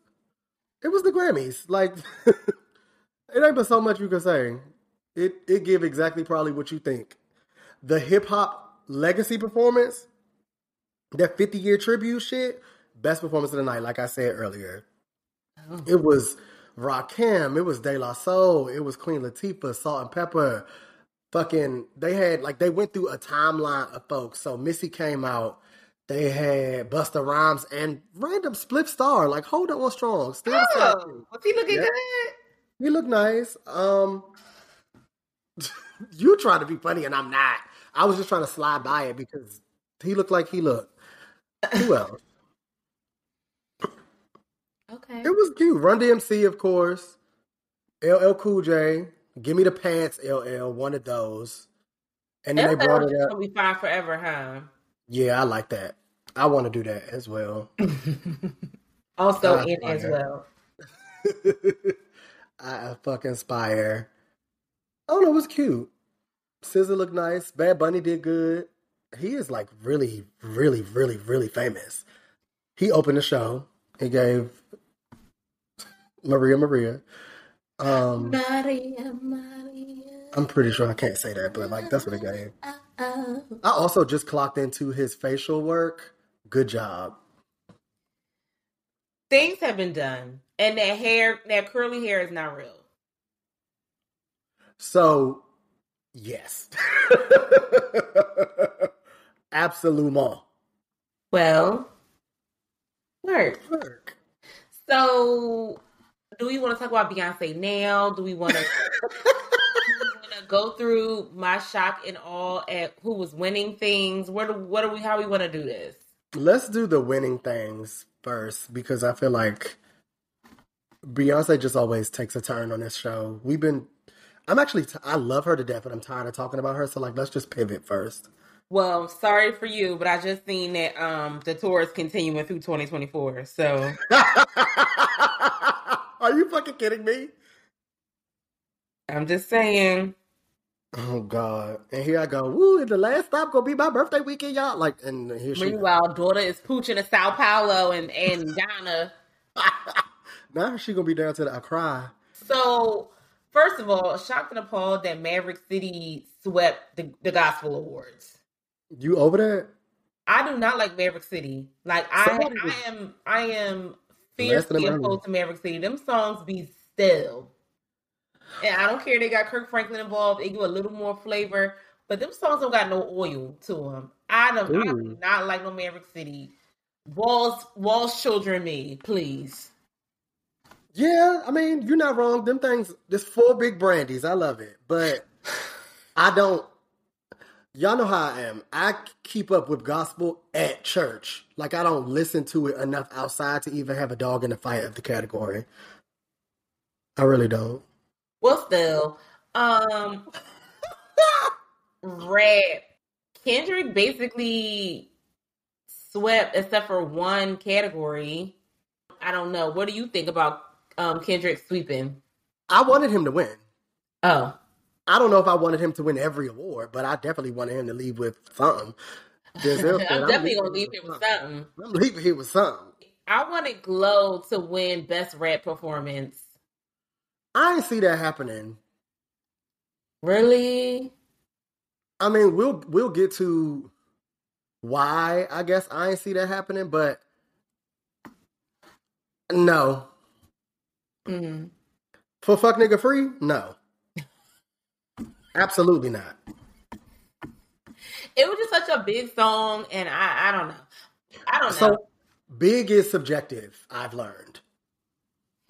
it was the Grammys. Like, it ain't but so much you can say. It it give exactly probably what you think. The hip hop legacy performance, that fifty year tribute shit, best performance of the night. Like I said earlier, oh. it was Rakim, it was De La Soul, it was Queen Latifah, Salt-N-Pepa. Fucking, they had like they went through a timeline of folks. So Missy came out. They had Busta Rhymes and random Spliff Star. Like hold on strong. Still Oh, was he looking Yeah. good? You look nice. Um, you trying to be funny and I'm not. I was just trying to slide by it because he looked like he looked. Who else? Okay. It was cute. Run DMC, of course. LL Cool J. Give me the pants, LL. One of those. And then they brought it up. gonna be fine forever, huh? Yeah, I like that. I want to do that as well. Also in as well. I fucking inspire. Oh no, it was cute. SZA looked nice. Bad Bunny did good. He is like really, really, really, really famous. He opened the show. He gave Maria Maria. Um, Maria, Maria. I'm pretty sure I can't say that, but like that's what it gave. I also just clocked into his facial work. Good job. Things have been done, and that hair, that curly hair, is not real. So, yes. Absolument. Well, work. Work. So, do we want to talk about Beyonce now? Do we want to? go through my shock and all at who was winning things? What do, what are we? How we want to do this? Let's do the winning things first because I feel like Beyonce just always takes a turn on this show. We've been, I'm actually, t- I love her to death, but I'm tired of talking about her. So like, let's just pivot first. Well, sorry for you, but I just seen that um the tour is continuing through 2024. So Are you fucking kidding me? I'm just saying. Oh God! And here I go. Woo! And the last stop gonna be my birthday weekend, y'all. Like, and here she. Meanwhile, daughter is pooching to Sao Paulo and and Ghana. now she gonna be down to the I cry. So, first of all, shocked and appalled that Maverick City swept the, the Gospel Awards. You over that? I do not like Maverick City. Like I, Somebody I am, I am fiercely opposed to Maverick City. Them songs be still, and I don't care. They got Kirk Franklin involved. It give a little more flavor, but them songs don't got no oil to them. I don't, I do not like no Maverick City. Walls, Walls, children, me, please. Yeah, I mean, you're not wrong. Them things, there's four big brandies. I love it. But I don't, y'all know how I am. I keep up with gospel at church. Like, I don't listen to it enough outside to even have a dog in the fight of the category. I really don't. Well, still, um, rap. Kendrick basically swept except for one category. I don't know. What do you think about um Kendrick sweeping? I wanted him to win. Oh, I don't know if I wanted him to win every award, but I definitely wanted him to leave with something. Denzel said, I'm definitely gonna leave him with something. something. I'm leaving here with something. I wanted Glow to win best rap performance. I didn't see that happening. Really? I mean, we'll we'll get to why I guess I didn't see that happening, but no. Mhm. For fuck nigga free? No. Absolutely not. It was just such a big song, and I I don't know. I don't know. So big is subjective, I've learned.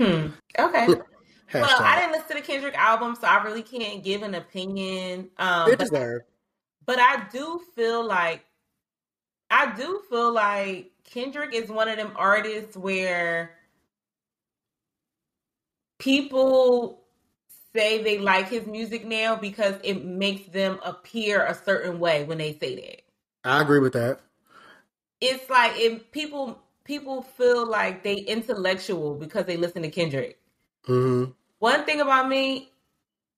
hmm. Okay. Well, I didn't listen to the Kendrick album, so I really can't give an opinion. Um, it deserved. but I do feel like I do feel like Kendrick is one of them artists where people say they like his music now because it makes them appear a certain way when they say that. I agree with that. It's like if people people feel like they intellectual because they listen to Kendrick. hmm One thing about me,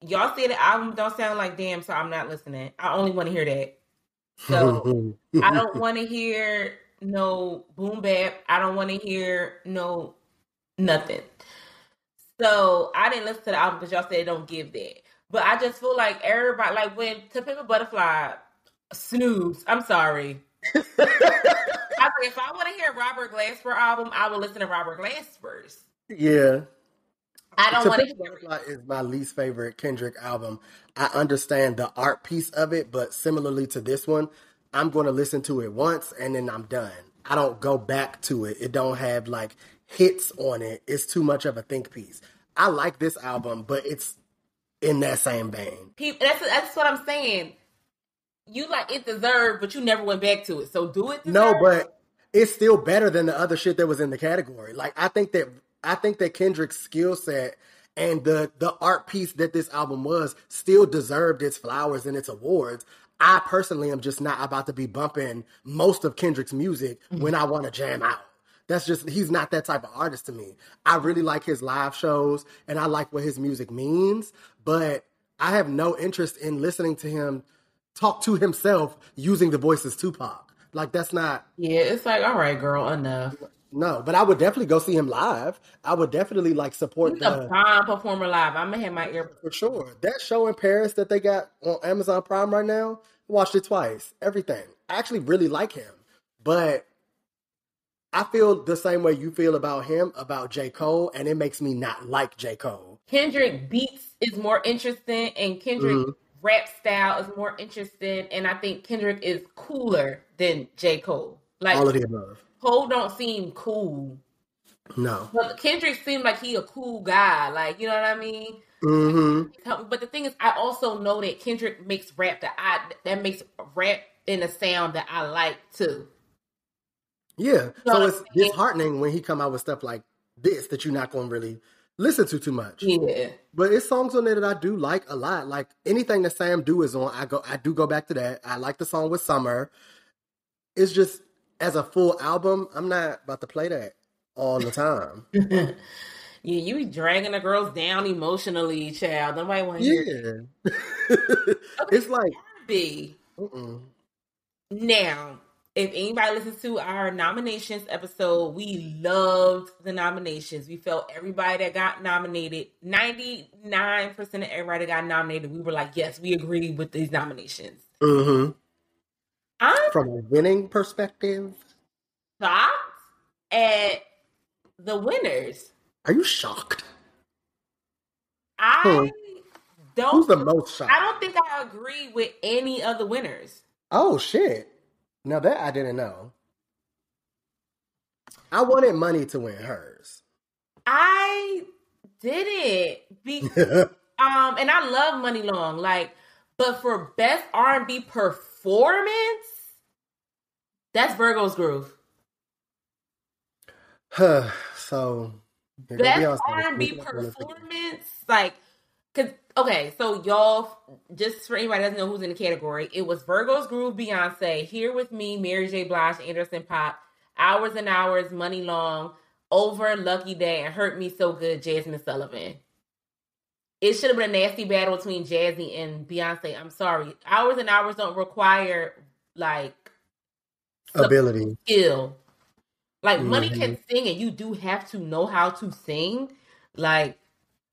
y'all say the album don't sound like damn, so I'm not listening. I only want to hear that. So I don't want to hear no boom bap. I don't want to hear no nothing. So I didn't listen to the album because y'all said it don't give that. But I just feel like everybody, like when To Pimp a Butterfly, snooze. I'm sorry. I if I want to hear Robert Glasper album, I will listen to Robert Glasper's. yeah. I don't want to hear it. Butterfly is my least favorite Kendrick album. I understand the art piece of it, but similarly to this one, I'm going to listen to it once and then I'm done. I don't go back to it. It don't have like hits on it. It's too much of a think piece. I like this album, but it's in that same vein. people that's that's what I'm saying. You like it deserved, but you never went back to it. So do it. No, but it's still better than the other shit that was in the category. Like I think that I think that Kendrick's skill set and the the art piece that this album was still deserved its flowers and its awards. I personally am just not about to be bumping most of Kendrick's music when mm-hmm. I want to jam out. That's just he's not that type of artist to me. I really like his live shows and I like what his music means, but I have no interest in listening to him talk to himself using the voices Tupac. Like that's not yeah, it's like all right, girl, enough. No, but I would definitely go see him live. I would definitely like support He's a the bomb performer live. I'm gonna have my ear. for sure. That show in Paris that they got on Amazon Prime right now, watched it twice. Everything. I actually really like him, but I feel the same way you feel about him about J Cole, and it makes me not like J Cole. Kendrick beats is more interesting, and Kendrick Mhm. rap style is more interesting, and I think Kendrick is cooler than J Cole. Like All of the above. Cole don't seem cool, No. but Kendrick seemed like he a cool guy. Like you know what I mean? Mm-hmm. But the thing is, I also know that Kendrick makes rap that I that makes rap in a sound that I like too. Yeah. know So it's disheartening when he come out with stuff like this that you're not going to really listen to too much. Yeah. But it's songs on there that I do like a lot. Like anything that Sam do is on, I go I do go back to that. I like the song with Summer. It's just as a full album, I'm not about to play that all the time. Yeah, you be dragging the girls down emotionally, child. Nobody want to hear yeah. it's like be. mm-mm. Now, if anybody listens to our nominations episode, we loved the nominations. We felt everybody that got nominated, 99% of everybody that got nominated, we were like, yes, we agree with these nominations. Mhm. I'm from a winning perspective. shocked at the winners. Are you shocked? I Who? don't Who's the most shocked? I don't think I agree with any of the winners. Oh shit! Now that I didn't know. I wanted Muni to win hers. I didn't be um and I love Muni Long like but for best R&B performance that's Virgo's Groove. Huh. so Best Beyonce. R&B performance like cuz okay, so y'all just for anybody that doesn't know who's in the category, it was Virgo's Groove, Beyonce, Here with Me, Mary J. Blige, Anderson .Paak, Hours and Hours, Muni Long, Over, Lucky Daye, and Hurt Me So Good, Jazmine Sullivan. It should have been a nasty battle between Jazzy and Beyonce. I'm sorry. Hours and Hours don't require like Ability. skill. Like Muni Mhm. can sing, and you do have to know how to sing. Like,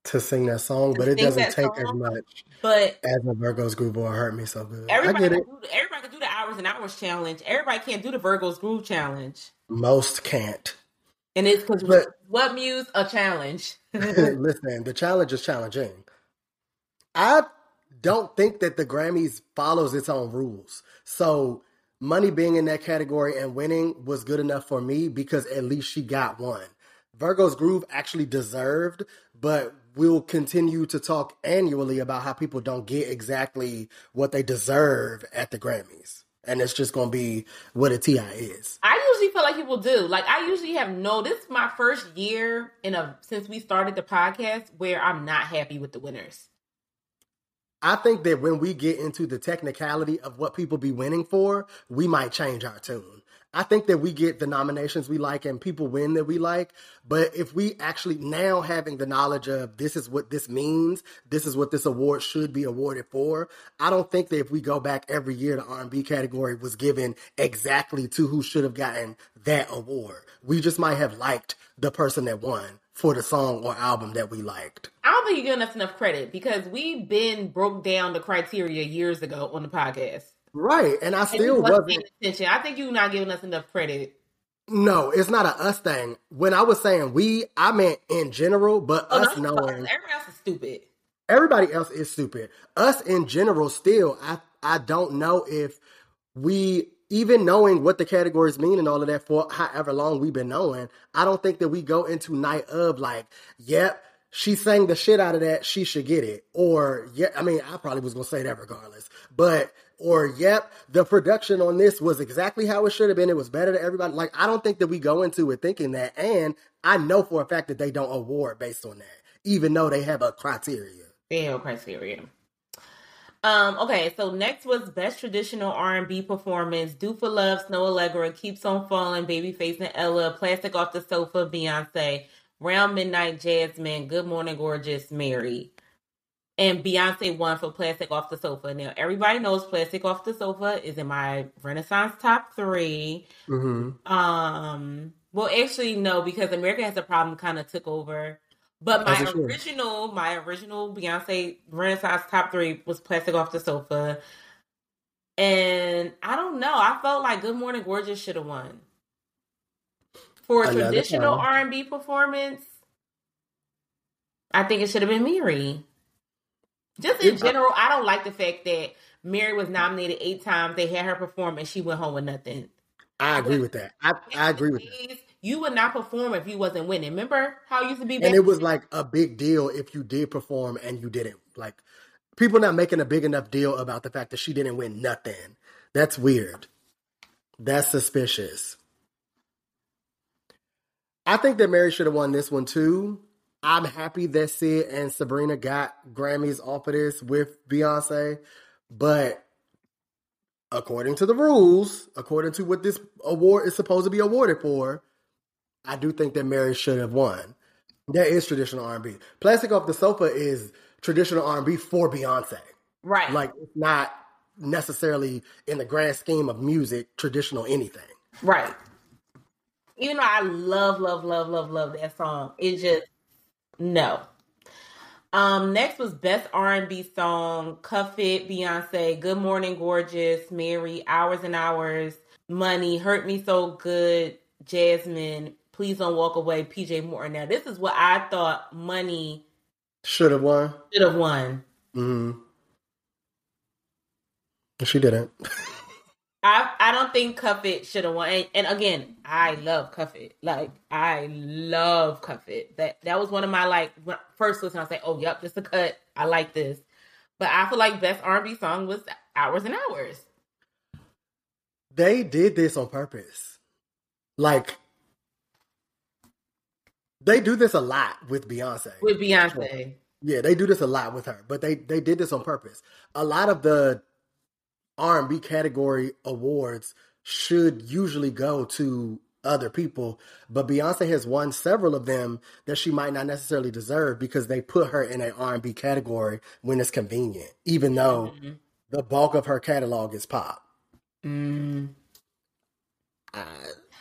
to sing that song, but it doesn't take as much but as a Virgo's Groove or Hurt Me So Good. I everybody get can, it. do, the- everybody can do the Hours and Hours challenge. Everybody can't do the Virgo's Groove challenge. Most can't. And it's because what muse a challenge? Listen, the challenge is challenging. I don't think that the Grammys follows its own rules. So Muni being in that category and winning was good enough for me because at least she got one. Virgo's Groove actually deserved, but we'll continue to talk annually about how people don't get exactly what they deserve at the Grammys. And it's just going to be what a TI is. I usually feel like people do. Like I usually have no. This is my first year in a since we started the podcast where I'm not happy with the winners. I think that when we get into the technicality of what people be winning for, we might change our tune. I think that we get the nominations we like and people win that we like, but if we actually now having the knowledge of this is what this means, this is what this award should be awarded for, I don't think that if we go back every year the R&B category was given exactly to who should have gotten that award. We just might have liked the person that won for the song or album that we liked. I don't think you're giving us enough credit because we've been broke down the criteria years ago on the podcast. Right, and I And still wasn't attention. I think you're not giving us enough credit. No, it's not a us thing. When I was saying we, I meant in general, but Oh, us no, knowing everybody else is stupid. everybody else is stupid. Us in general, still, I I don't know if we even knowing what the categories mean and all of that for however long we've been knowing. I don't think that we go into night of like, yep. She sang the shit out of that. She should get it. Or, yeah, I mean, I probably was going to say that regardless. But, or, yep, the production on this was exactly how it should have been. It was better to everybody. Like, I don't think that we go into it thinking that. And I know for a fact that they don't award based on that, even though they have a criteria. Fail criteria. Um, okay, so next was best traditional R and B performance. Do for Love, Snoh Aalegra, Keeps on Falling, Babyface and Ella, Plastic Off the Sofa, Beyonce, Round Midnight, Jazmine, Good Morning Gorgeous, Mary. And Beyonce won for Plastic Off the Sofa. Now everybody knows Plastic Off the Sofa is in my Renaissance top three. Mm-hmm. Um, Well, actually, no, because America Has a Problem kind of took over. But my original, my original Beyonce Renaissance top three was Plastic Off the Sofa. And I don't know. I felt like Good Morning Gorgeous should have won. For a Another traditional. R and B performance, I think it should have been Mary. Just in uh, general, I don't like the fact that Mary was nominated eight times. They had her perform and she went home with nothing. I agree with that. I, I agree with that. You would not perform if you wasn't winning. Remember how it used to be? And it was like a big deal if you did perform and you didn't. Like people not making a big enough deal about the fact that she didn't win nothing. That's weird. That's suspicious. I think that Mary should have won this one too. I'm happy that Syd and Sabrina got Grammys off of this with Beyonce, but according to the rules, according to what this award is supposed to be awarded for, I do think that Mary should have won. That is traditional R&B. Plastic Off the Sofa is traditional R&B for Beyonce. right. Like it's not necessarily in the grand scheme of music traditional anything. Right. Even though I love, love, love, love, love that song, it just no. Um, next was best R and B song, Cuff It, Beyonce, Good Morning Gorgeous, Mary, Hours and Hours, Muni, Hurt Me So Good, Jazmine, Please Don't Walk Away, PJ Morton. Now this is what I thought Muni Should have won. should have won. hmm She didn't. I I don't think Cuff It should have won. And, and again, I love Cuff It. Like I love Cuff It. That that was one of my like first listen. I was like, oh yep, this is a cut. I like this. But I feel like best R and B song was Hours and Hours. They did this on purpose. Like they do this a lot with Beyonce. with Beyonce. Yeah, they do this a lot with her, but they they did this on purpose. A lot of the R and B category awards should usually go to other people, but Beyonce has won several of them that she might not necessarily deserve because they put her in an R and B category when it's convenient, even though the bulk of her catalog is pop. Mm.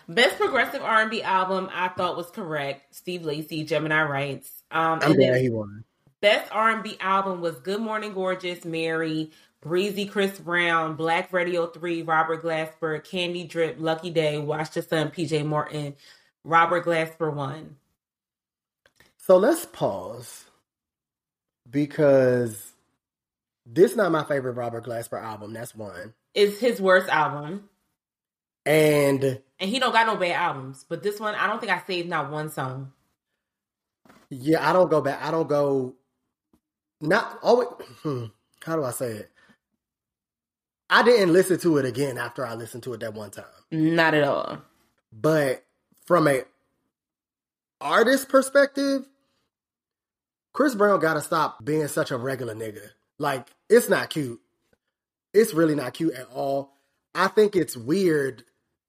Best progressive R and B album I thought was correct. Steve Lacy, Gemini Rights. Um, I'm and then glad he won. Best R&B album was Good Morning Gorgeous, Mary, Breezy, Chris Brown, Black Radio 3, Robert Glasper, Candy Drip, Lucky Daye, Watch the Sun, PJ Morton, Robert Glasper won. So let's pause because this is not my favorite Robert Glasper album. That's one. It's his worst album. And And he don't got no bad albums. But this one, I don't think I saved not one song. yeah, I don't go back. I don't go. Not always. Hmm, how do I say it? I didn't listen to it again after I listened to it that one time. Not at all. But from a artist perspective, Chris Brown got to stop being such a regular nigga. Like it's not cute. It's really not cute at all. I think it's weird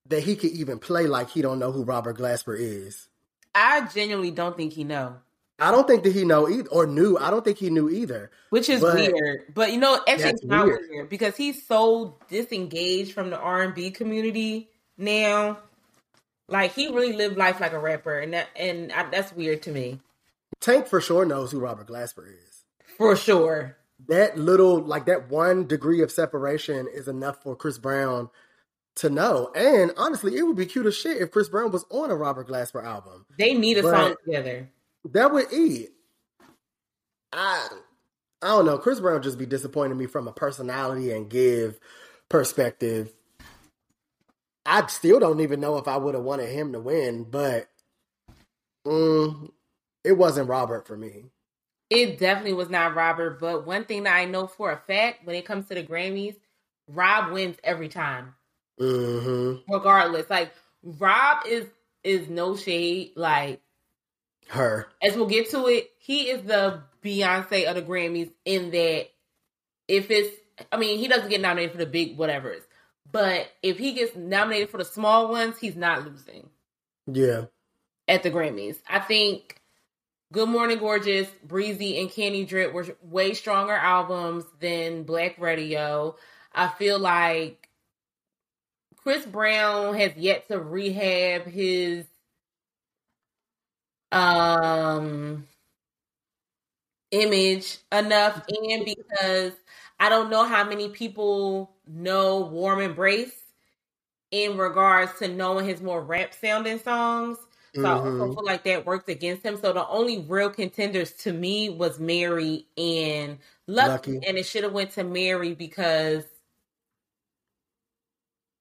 that he could even play like he don't know who Robert Glasper is. I genuinely don't think he know. I don't think that he know either or knew. I don't think he knew either. Which is But- weird. But you know, actually it's not weird. weird. because he's so disengaged from the R and B community now. Like he really lived life like a rapper, and that and I, that's weird to me Tank for sure knows who Robert Glasper is. for sure. That little, like that one degree of separation is enough for Chris Brown to know. And honestly, it would be cute as shit if Chris Brown was on a Robert Glasper album. They need a But- song together. That would eat. I I don't know. Chris Brown just be disappointing me from a personality and give perspective. I still don't even know if I would have wanted him to win, but mm, it wasn't Robert for me. It definitely was not Robert, but one thing that I know for a fact when it comes to the Grammys, Rob wins every time, hmm regardless. Like Rob is is no shade. Like Her. as we'll get to it, he is the Beyonce of the Grammys in that if it's, I mean, he doesn't get nominated for the big whatevers, but if he gets nominated for the small ones, he's not losing Yeah. at the Grammys. I think Good Morning Gorgeous, Breezy, and Candy Drip were way stronger albums than Black Radio. I feel like Chris Brown has yet to rehab his um image enough and because I don't know how many people know Warm Embrace in regards to knowing his more rap sounding songs. So I also Mhm. feel like that worked against him. So the only real contenders to me was Mary and Lucky, Lucky. and it should have went to Mary because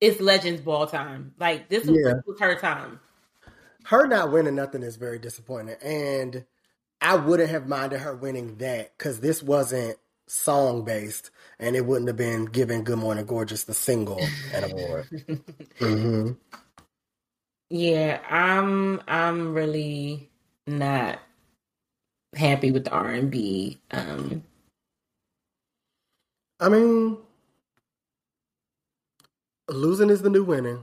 it's Legends Ball time. Like this was, Yeah. this was her time. Her not winning nothing is very disappointing. And I wouldn't have minded her winning that because this wasn't song based and it wouldn't have been giving Good Morning Gorgeous the single an award. hmm Yeah, I'm I'm really not happy with the R and B. Um, I mean, losing is the new winning.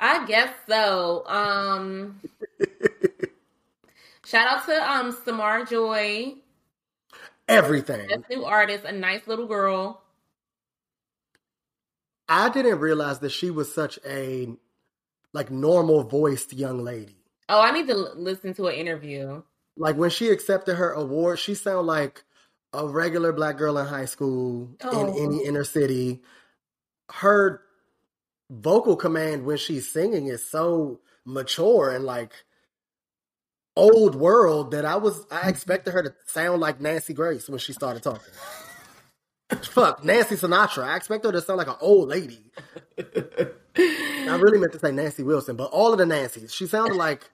I guess so. Um, shout out to um Samara Joy, Everything. this new artist, a nice little girl. I didn't realize that she was such a like normal voiced young lady. Oh, I need to l- listen to an interview. Like when she accepted her award, she sounded like a regular black girl in high school Oh. in any inner city. Her vocal command when she's singing is so mature and like old world that I was I expected her to sound like Nancy Grace when she started talking. Fuck, Nancy Sinatra. I expect her to sound like an old lady. I really meant to say Nancy Wilson, but all of the Nancys, she sounded like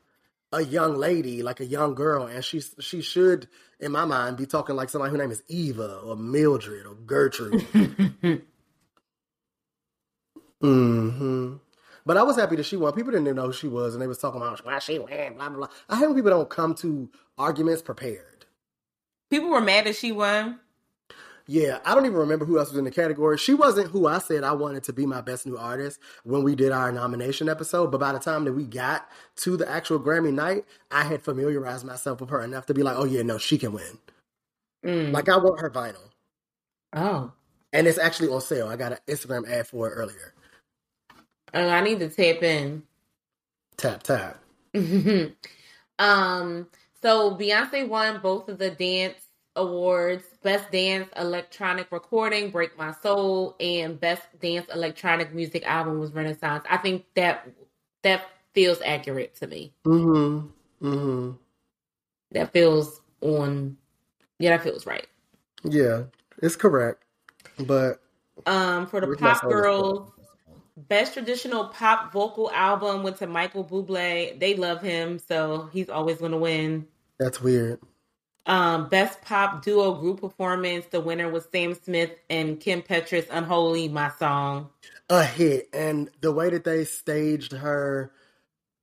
a young lady, like a young girl, and she she should, in my mind, be talking like somebody whose name is Eva or Mildred or Gertrude. hmm But I was happy that she won. People didn't even know who she was, and they was talking about why she won, blah blah blah. I hate when people don't come to arguments prepared. People were mad that she won. Yeah, I don't even remember who else was in the category. She wasn't who I said I wanted to be my best new artist when we did our nomination episode. But by the time that we got to the actual Grammy night, I had familiarized myself with her enough to be like, oh, yeah, no, she can win. Mm. Like, I want her vinyl. Oh, And it's actually on sale. I got an Instagram ad for it earlier. Oh, I need to tap in. Tap, tap. um, so Beyonce won both of the dance awards: Best Dance Electronic Recording, "Break My Soul," and Best Dance Electronic Music Album was Renaissance. I think that that feels accurate to me. Mm hmm. Mm hmm. That feels on. Yeah, that feels right. Yeah, it's correct. But Um, for the pop girls, best traditional pop vocal album went to Michael Bublé. They love him, so he's always going to win. that's weird. Um, best pop duo group performance. The winner was Sam Smith and Kim Petras. "Unholy," my song. a hit and the way that they staged her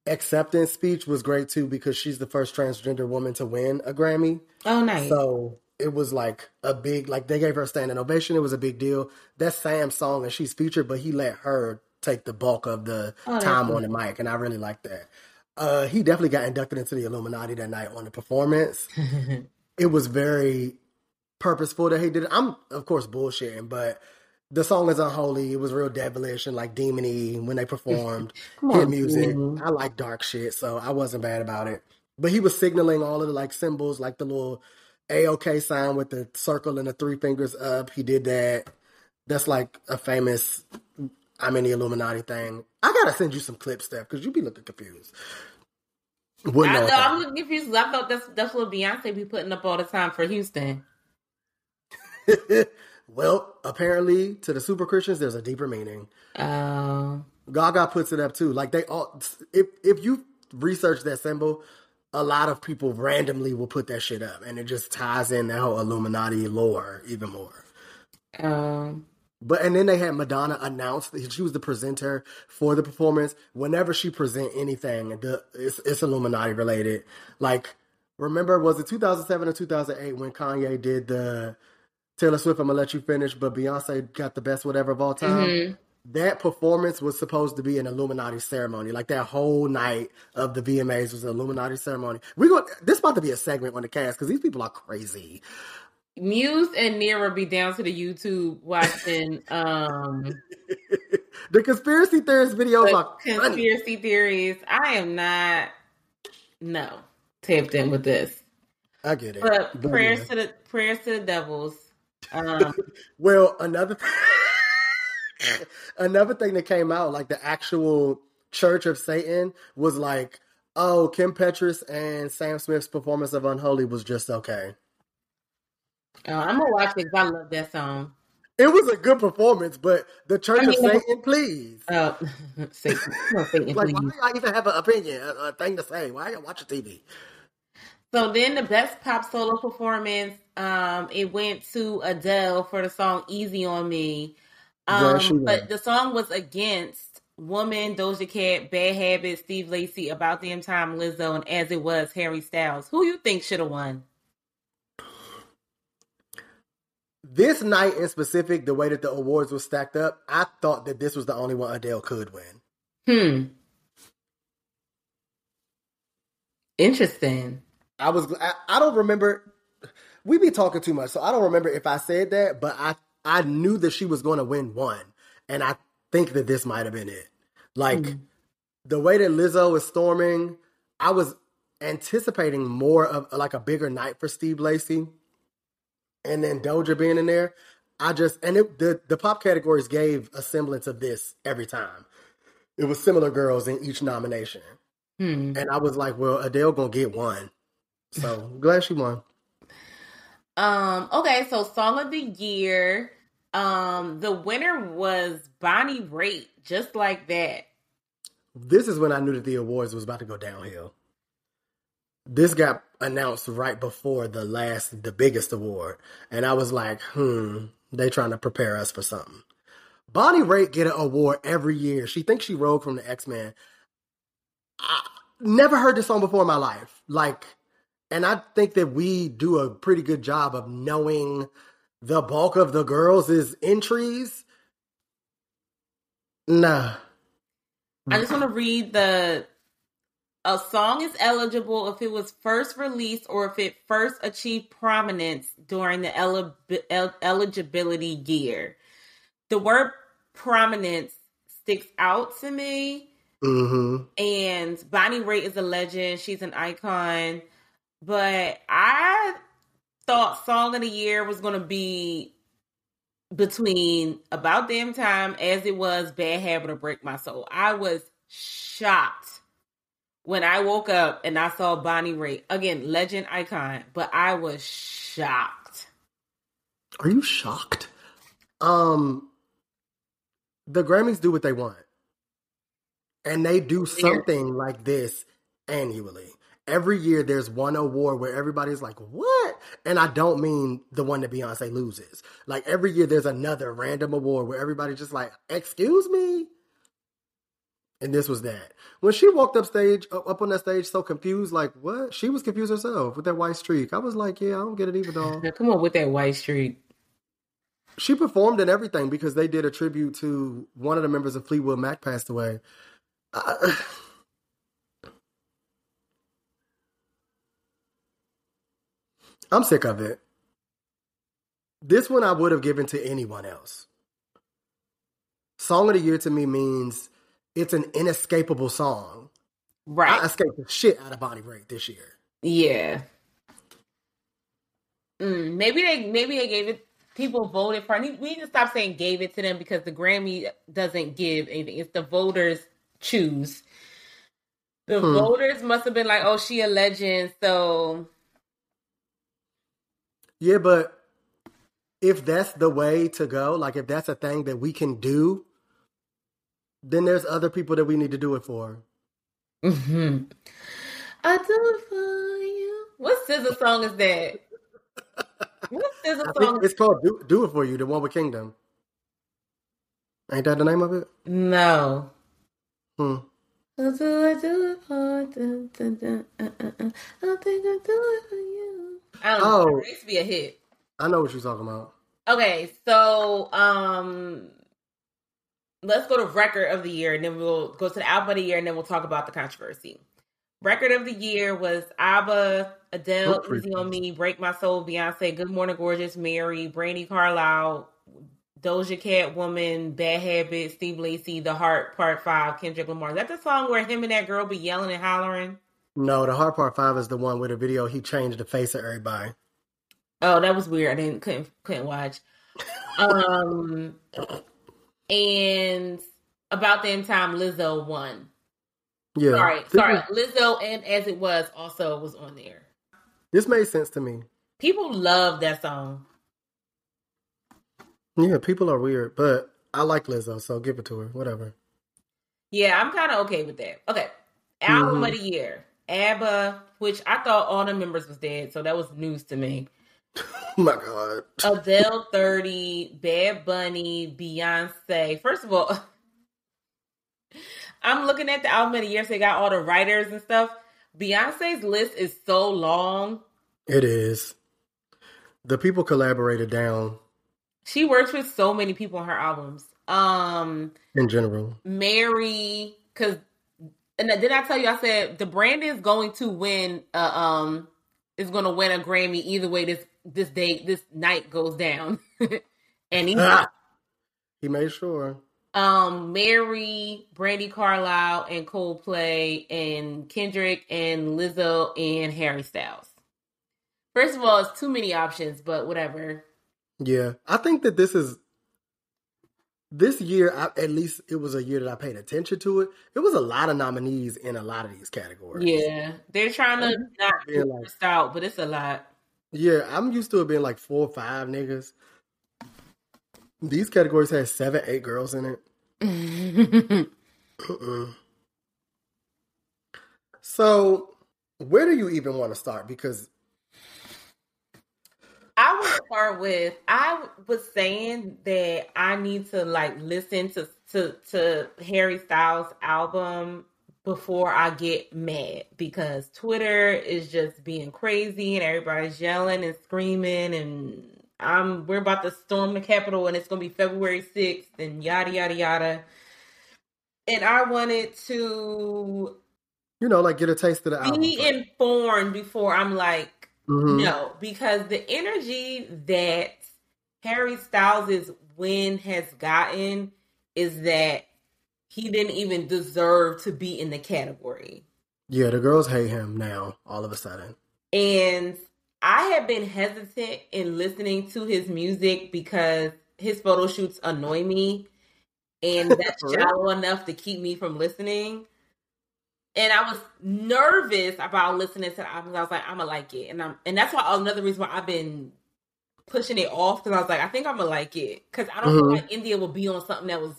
acceptance speech was great too because she's the first transgender woman to win a Grammy. Oh, nice. So it was like a big like they gave her a standing ovation. It was a big deal. That's Sam's song and she's featured, but he let her take the bulk of the Oh, time on the mic, and I really like that. Uh, he definitely got inducted into the Illuminati that night on the performance. it was very purposeful that he did it. I'm of course bullshitting, but the song is unholy. It was real devilish and like demony when they performed hit music. Demony. I like dark shit, so I wasn't bad about it. But he was signaling all of the like symbols, like the little AOK sign with the circle and the three fingers up. He did that. That's like a famous I'm in the Illuminati thing. I gotta send you some clips, Steph, because you be looking confused. Wouldn't I know. I'm looking confused. I thought that's that's what Beyonce be putting up all the time for Houston. well, apparently to the super Christians, there's a deeper meaning. Oh, Gaga puts it up too. Like they all, if if you research that symbol, a lot of people randomly will put that shit up, and it just ties in that whole Illuminati lore even more. um, But and then they had Madonna announce that she was the presenter for the performance. Whenever she present anything, the it's, it's Illuminati related. Like remember, was it 2007 or 2008 when Kanye did the Taylor Swift? I'm gonna let you finish, but Beyonce got the best whatever of all time. mhm. That performance was supposed to be an Illuminati ceremony. Like that whole night of the VMAs was an Illuminati ceremony. We going this about to be a segment on the cast because these people are crazy. Muse and Nira be down to the YouTube watching um the conspiracy theorist videos But are funny. conspiracy theories. I am not no tapped in with this. I get it. But But, prayers yeah. to the prayers to the devils. Um, Well, another another thing that came out, like the actual Church of Satan, was like, oh, Kim Petras and Sam Smith's performance of Unholy was just okay. oh, I'm gonna watch it 'cause I love that song. It was a good performance, but the Church I mean, of Satan, please. Oh, Satan, no, Satan, Like, why do y'all even have an opinion, a, a thing to say? Why y'all watching TV? So then the best pop solo performance, um, it went to Adele for the song Easy on Me. Um, won. but the song was against Woman, Doja Cat, Bad Habits, Steve Lacy, About Damn Time, Lizzo, and As It Was, Harry Styles. Who you think should have won? This night in specific, the way that the awards were stacked up, I thought that this was the only one Adele could win. Hmm. Interesting. I was I, I don't remember we be talking too much, so I don't remember if I said that, but I I knew that she was going to win one, and I think that this might have been it. Like Mhm. the way that Lizzo is storming, I was anticipating more of like a bigger night for Steve Lacy, and then Doja being in there. I just and it, the the pop categories gave a semblance of this every time. It was similar girls in each nomination, Hmm. and I was like, "Well, Adele gonna get one." So glad she won. Um, okay, so song of the year. Um, the winner was Bonnie Raitt, just like that. This is when I knew that the awards was about to go downhill. This got announced right before the last, the biggest award, and I was like, "Hmm, they trying to prepare us for something." Bonnie Raitt get an award every year. She thinks she Rogue from the X Men. I never heard this song before in my life. Like, and I think that we do a pretty good job of knowing the bulk of the girls' entries. Nah. I just want to read the a song is eligible if it was first released or if it first achieved prominence during the eli- el- eligibility year. The word prominence sticks out to me Mm-hmm. and Bonnie Raitt is a legend. She's an icon. But I thought Song of the Year was going to be between About Damn Time, As It Was, Bad Habit, or Break My Soul. I was shocked when I woke up and I saw Bonnie Raitt. Again, legend, icon. But I was shocked. Are you shocked? Um, the Grammys do what they want, and they do something like this annually. Every year, there's one award where everybody's like, "What?" And I don't mean the one that Beyonce loses. Like every year, there's another random award where everybody's just like, "Excuse me." And this was that. When she walked up stage, up on that stage, so confused, like what? She was confused herself with that white streak. I was like, yeah, I don't get it either, dog. Now, come on with that white streak. She performed in everything because they did a tribute to one of the members of Fleetwood Mac passed away. Uh, I'm sick of it. This one I would have given to anyone else. Song of the year to me means it's an inescapable song. Right. I escaped the shit out of Bonnie Raitt this year. Yeah. Mm, maybe they maybe they gave it. People voted for. it. We need to stop saying gave it to them because the Grammy doesn't give anything. It's the voters choose. The Hmm. voters must have been like, "Oh, she a legend." So Yeah, but if that's the way to go, like if that's a thing that we can do, then there's other people that we need to do it for. Mhm. I do it for you. What scissor song is that? What scissor I song? it's called Do, do It For You, the one with Kingdom. Ain't that the name of it? No. Hmm. I do I do it for uh, uh, uh. I think I do it for you. I don't know. Oh. It used to be a hit. I know what you're talking about. Okay, so um let's go to record of the year and then we'll go to the album of the year and then we'll talk about the controversy. Record of the year was ABBA, Adele, Easy on Me, Break My Soul, Beyonce, Good Morning Gorgeous, Mary, Brandi Carlile, Doja Cat Woman, Bad Habits, Steve Lacy, The Heart Part 5, Kendrick Lamar. Is that the song where him and that girl be yelling and hollering? No, the heart part five is the one with the video he changed the face of everybody. Oh, that was weird. I didn't couldn't couldn't watch. Um and about that time Lizzo won. Yeah. Sorry, This sorry. was- Lizzo and As It Was also was on there. This made sense to me. People love that song. Yeah, people are weird, but I like Lizzo, so give it to her. Whatever. Yeah, I'm kind of okay with that. Okay. Album Mhm. of the year. ABBA, which I thought all the members was dead, so that was news to me. Oh my god. Adele 30, Bad Bunny, Beyonce. First of all, I'm looking at the album of the year, so they got all the writers and stuff. Beyonce's list is so long. It is. The people collaborated down She works with so many people on her albums. Um, in general. Mary, because and then I tell you, I said the brand is going to win. Uh, um, is going to win a Grammy either way. This this day this night goes down, and he, Ah! He made sure. um, Mary, Brandi Carlile, and Coldplay, and Kendrick, and Lizzo, and Harry Styles. First of all, it's too many options, but whatever. Yeah. I think that this is this year I, at least it was a year that I paid attention to it. It was a lot of nominees in a lot of these categories. Yeah, they're trying to not get like- out, but it's a lot. Yeah, I'm used to it being like four or five niggas. These categories had seven, eight girls in it. So, where do you even want to start? Because start with I was saying that I need to like listen to to to Harry Styles album before I get mad because Twitter is just being crazy and everybody's yelling and screaming and I'm we're about to storm the Capitol and it's gonna be February sixth and yada yada yada. And I wanted to you know, like get a taste of the album. be informed before I'm like Mhm. no, because the energy that Harry Styles' win has gotten is that he didn't even deserve to be in the category. Yeah, the girls hate him now. All of a sudden, And I have been hesitant in listening to his music because his photo shoots annoy me. And that's shallow enough to keep me from listening. And I was nervous about listening to the album. I was like, I'm gonna like it, and I'm, and that's why another reason why I've been pushing it off because I was like, I think I'm gonna like it because I don't feel Mhm. like India will be on something that was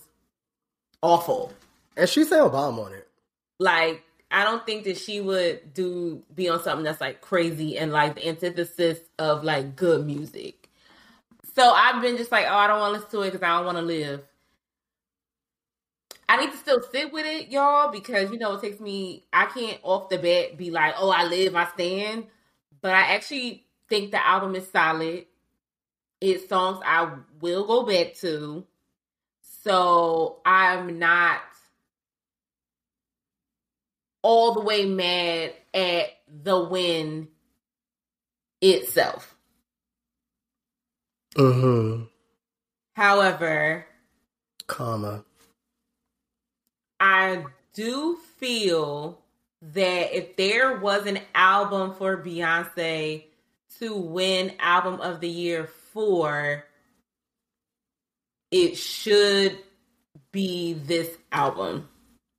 awful. and she sound bomb on it. Like, I don't think that she would do be on something that's like crazy and like the antithesis of like good music. So I've been just like, oh, I don't want to listen to it because I don't want to live. I need to still sit with it, y'all, because you know it takes me. I can't off the bat be like, oh, I live, I stand. But I actually think the album is solid. It's songs I will go back to. So I'm not all the way mad at the win itself. Uh huh. However, Comma. I do feel that if there was an album for Beyonce to win album of the year for, it should be this album.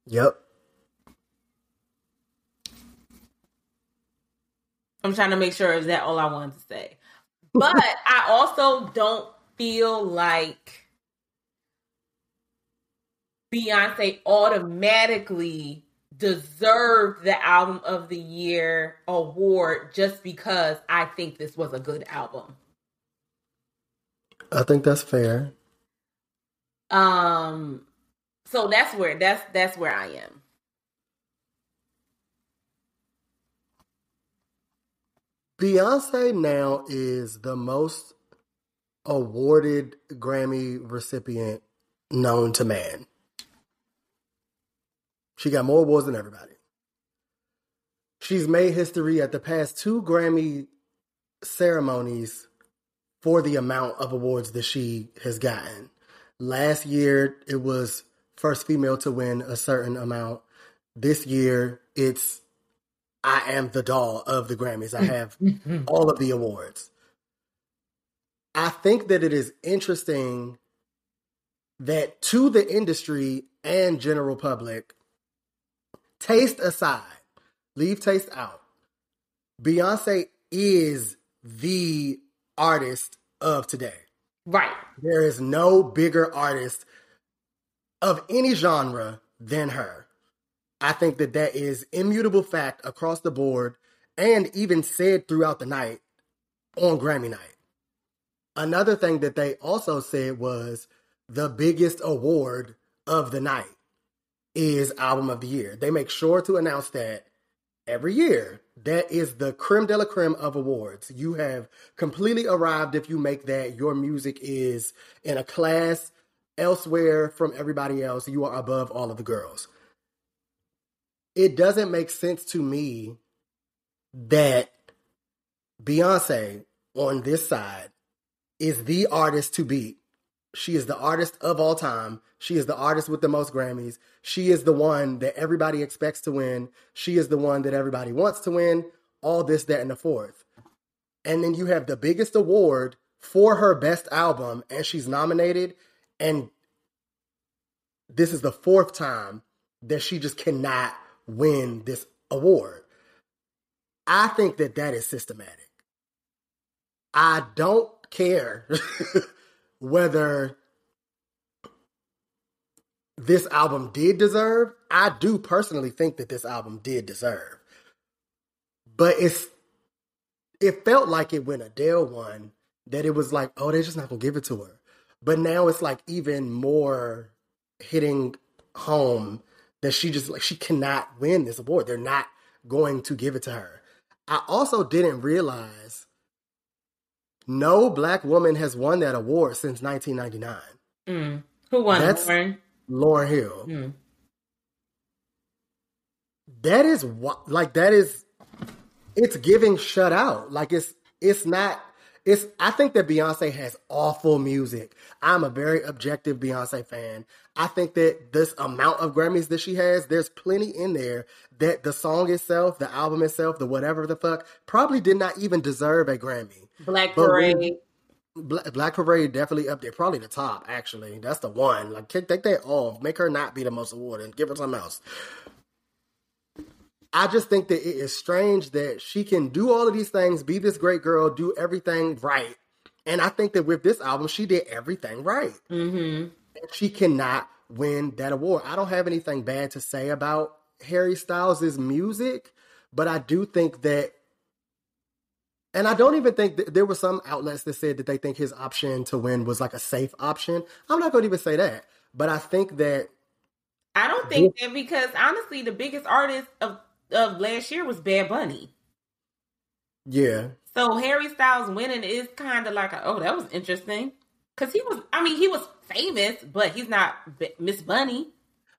Yep. I'm trying to make sure is that all I wanted to say. But I also don't feel like Beyonce automatically deserved the album of the year award just because I think this was a good album. I think that's fair. Um so that's where that's that's where I am. Beyonce now is the most awarded Grammy recipient known to man. She got more awards than everybody. She's made history at the past two Grammy ceremonies for the amount of awards that she has gotten. Last year, it was first female to win a certain amount. This year, it's I am the doll of the Grammys. I have all of the awards. I think that it is interesting that to the industry and general public, taste aside, leave taste out. Beyonce is the artist of today. Right. There is no bigger artist of any genre than her. I think that that is immutable fact across the board and even said throughout the night on Grammy night. Another thing that they also said was the biggest award of the night is album of the year. They make sure to announce that every year. That is the creme de la creme of awards. You have completely arrived if you make that. Your music is in a class elsewhere from everybody else. You are above all of the girls. It doesn't make sense to me that Beyonce on this side is the artist to beat. She is the artist of all time. She is the artist with the most Grammys. She is the one that everybody expects to win. She is the one that everybody wants to win. All this, that, and the fourth. And then you have the biggest award for her best album, and she's nominated. And this is the fourth time that she just cannot win this award. I think that that is systematic. I don't care whether this album did deserve. I do personally think that this album did deserve. But it's it felt like it when Adele won that it was like, oh, they're just not gonna give it to her. But now it's like even more hitting home that she just like she cannot win this award. They're not going to give it to her. I also didn't realize no black woman has won that award since 1999. Mm. Who won? That's- Lauren? Lauryn Hill. Mm. That is what like that is it's giving shut out. Like it's it's not it's I think that Beyonce has awful music. I'm a very objective Beyonce fan. I think that this amount of Grammys that she has, there's plenty in there that the song itself, the album itself, the whatever the fuck, probably did not even deserve a Grammy. Black Parade. Black, Black Parade definitely up there, probably the top. Actually, that's the one. Like, take, take that off, make her not be the most awarded, give her something else. I just think that it is strange that she can do all of these things, be this great girl, do everything right, and I think that with this album, she did everything right. Mm-hmm. She cannot win that award. I don't have anything bad to say about Harry Styles' music, but I do think that and I don't even think that there were some outlets that said that they think his option to win was like a safe option. I'm not going to even say that, but I think that I don't think that because honestly, the biggest artist of of last year was Bad Bunny. yeah, So Harry Styles winning is kind of like, a, oh, that was interesting. Because he was, I mean, he was famous, but he's not B- Miss Bunny.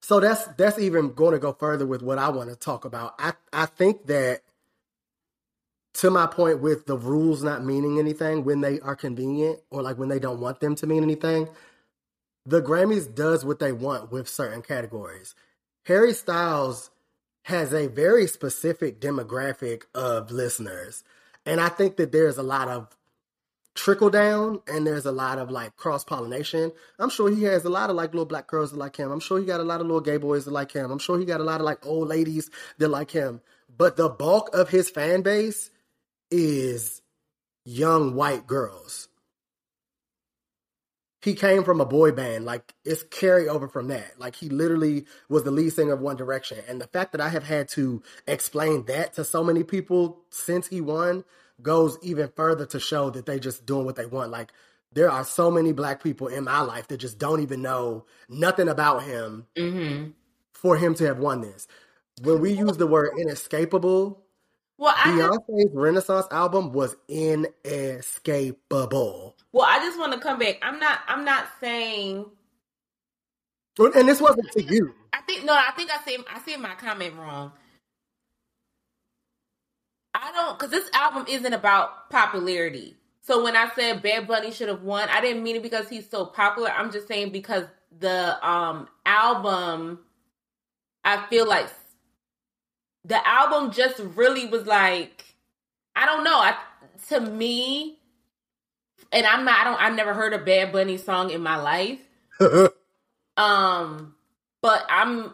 So that's that's even going to go further with what I want to talk about. I I think that to my point with the rules not meaning anything when they are convenient or like when they don't want them to mean anything, the Grammys does what they want with certain categories. Harry Styles has a very specific demographic of listeners. And I think that there's a lot of trickle down and there's a lot of like cross pollination. I'm sure he has a lot of like little black girls that like him. I'm sure he got a lot of little gay boys that like him. I'm sure he got a lot of like old ladies that like him. But the bulk of his fan base is young white girls. He came from a boy band, like it's carryover from that. Like he literally was the lead singer of One Direction. And the fact that I have had to explain that to so many people since he won goes even further to show that they just doing what they want. Like there are so many black people in my life that just don't even know nothing about him Mm-hmm. for him to have won this. When we use the word inescapable, Well, I just, Beyonce's Renaissance album was inescapable. well, I just want to come back. I'm not. I'm not saying. And this wasn't to you. I think no. I think I said I said my comment wrong. I don't because this album isn't about popularity. So when I said Bad Bunny should have won, I didn't mean it because he's so popular. I'm just saying because the um album, I feel like the album just really was like, I don't know. I to me, and I'm not. I don't. I've never heard a Bad Bunny song in my life. um, but I'm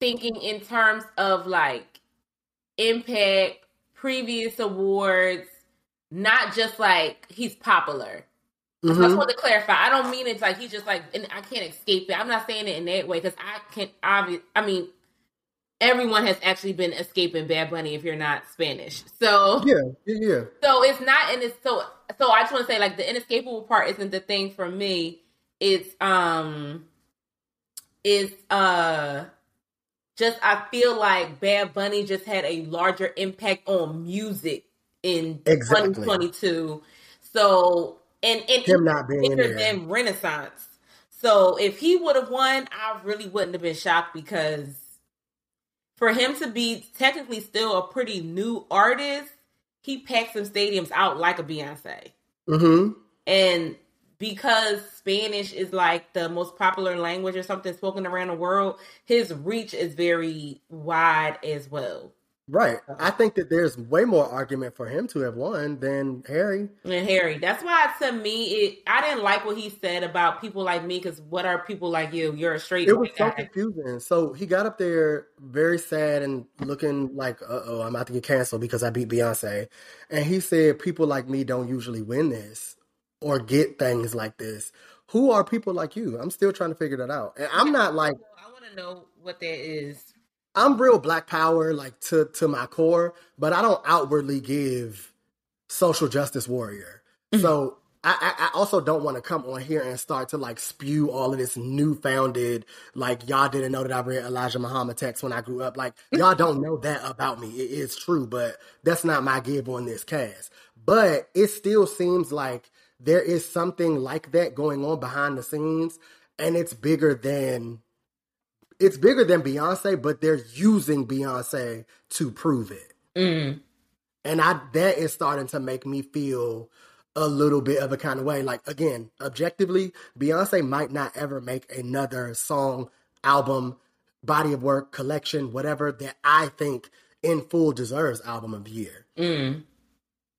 thinking in terms of like impact, previous awards, not just like he's popular. I just Mhm. want to clarify. I don't mean it's like he's just like, and I can't escape it. I'm not saying it in that way because I can obvious. I mean, everyone has actually been escaping Bad Bunny if you're not Spanish. So Yeah, yeah, yeah. so it's not, and it's so. So I just want to say, like, the inescapable part isn't the thing for me. It's um, it's uh, just I feel like Bad Bunny just had a larger impact on music in Exactly. 2022. So and and Him not being there. than Renaissance. So if he would have won, I really wouldn't have been shocked because for him to be technically still a pretty new artist, he packed some stadiums out like a Beyonce. hmm And because Spanish is like the most popular language or something spoken around the world, his reach is very wide as well. Right. I think that there's way more argument for him to have won than Harry. And Harry, that's why to me, it I didn't like what he said about people like me because what are people like you? You're a straight It was so guy. confusing. So he got up there very sad and looking like, uh oh, I'm about to get canceled because I beat Beyonce. And he said, People like me don't usually win this or get things like this. Who are people like you? I'm still trying to figure that out. And I'm not like, I want to know what that is. I'm real black power, like to, to my core, but I don't outwardly give social justice warrior. So mm-hmm. I, I, I also don't want to come on here and start to like spew all of this newfounded, like y'all didn't know that I read Elijah Muhammad text when I grew up. Like mm-hmm. y'all don't know that about me. It is true, but that's not my give on this cast. But it still seems like there is something like that going on behind the scenes, and it's bigger than it's bigger than Beyonce, but they're using Beyonce to prove it. Mm. And I that is starting to make me feel a little bit of a kind of way. Like again, objectively, Beyonce might not ever make another song, album, body of work, collection, whatever that I think in full deserves album of the year. Mm.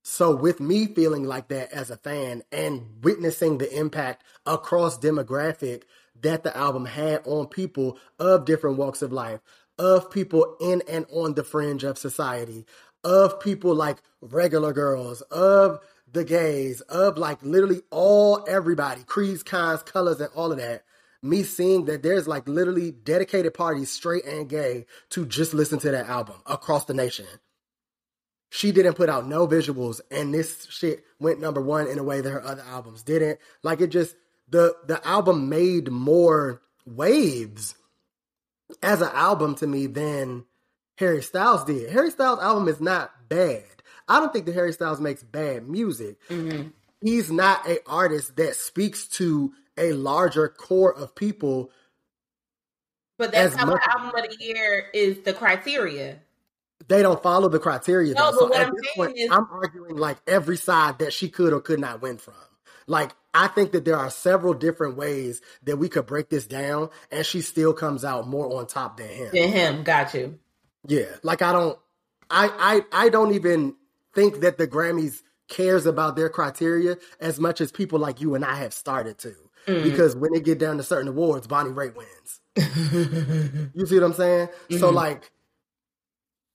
So with me feeling like that as a fan and witnessing the impact across demographic that the album had on people of different walks of life, of people in and on the fringe of society, of people like regular girls, of the gays, of like literally all everybody, creeds, kinds, colors, and all of that. Me seeing that there's like literally dedicated parties, straight and gay, to just listen to that album across the nation she didn't put out no visuals and this shit went number one in a way that her other albums didn't like it just the the album made more waves as an album to me than harry styles did harry styles album is not bad i don't think that harry styles makes bad music Mm-hmm. he's not a artist that speaks to a larger core of people But that's how much- what album of the year is the criteria. they don't follow the criteria. No, though. but what at I'm saying point, is- I'm arguing like every side that she could or could not win from. Like I think that there are several different ways that we could break this down, and she still comes out more on top than him. Than him, got you. Yeah, like I don't, I, I, I don't even think that the Grammys cares about their criteria as much as people like you and I have started to. Mm. Because when they get down to certain awards, Bonnie Raitt wins. You see what I'm saying? So Mhm. like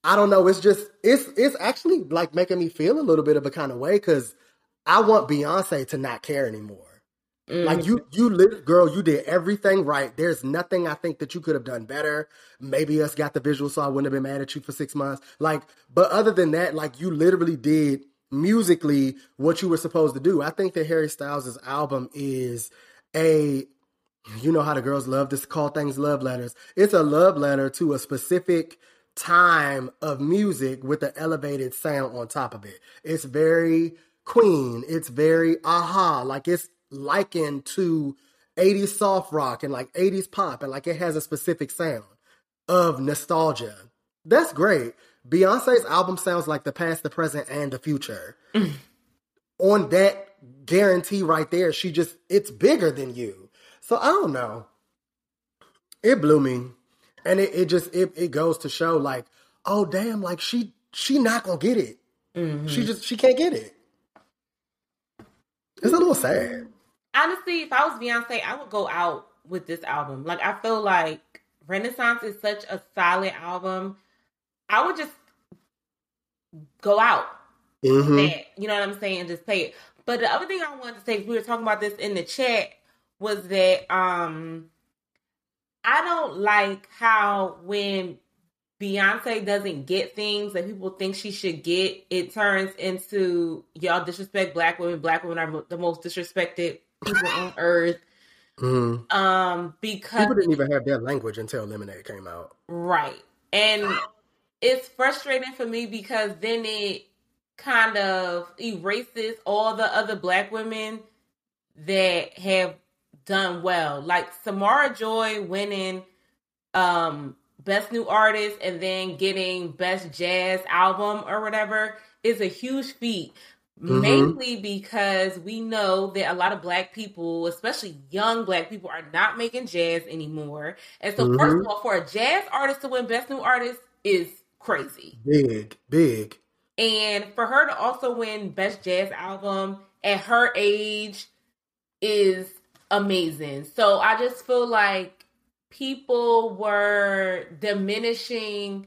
I don't know, it's just it's it's actually like making me feel a little bit of a kind of way cuz I want Beyonce to not care anymore. Like you mm-hmm. you lit girl, you did everything right. There's nothing I think that you could have done better. Maybe us got the visual so I wouldn't have been mad at you for 6 months. Like but other than that, like you literally did musically what you were supposed to do. I think that Harry Styles' album is a you know how the girls love to call things love letters. It's a love letter to a specific time of music with an elevated sound on top of it. It's very Queen. It's very aha. Like it's likened to 80s soft rock and like 80s pop and like it has a specific sound of nostalgia. That's great. Beyonce's album sounds like the past, the present, and the future. Mm. on that guarantee right there, she just it's bigger than you. So I don't know. It blew me. And it, it just it, it goes to show like, oh damn, like she she not gonna get it. She mm-hmm. just she can't get it. It's a little sad. honestly, if I was Beyonce, I would go out with this album. Like I feel like Renaissance is such a solid album. I would just go out with hmm that. You know what I'm saying? And Just play it. But the other thing I wanted to say, we were talking about this in the chat, was that um I don't like how when Beyonce doesn't get things that people think she should get, it turns into y'all disrespect black women. Black women are the most disrespected people on earth. hmm Um, because People didn't even have that language until Lemonade came out. right, and it's frustrating for me because then it kind of erases all the other black women that have done well, like Samara Joy winning um best new artist and then getting best jazz album or whatever is a huge feat Mhm. mainly because we know that a lot of black people especially young black people are not making jazz anymore and so first Mhm. of all for a jazz artist to win best new artist is crazy Big, big. and for her to also win best jazz album at her age is amazing. So I just feel like people were diminishing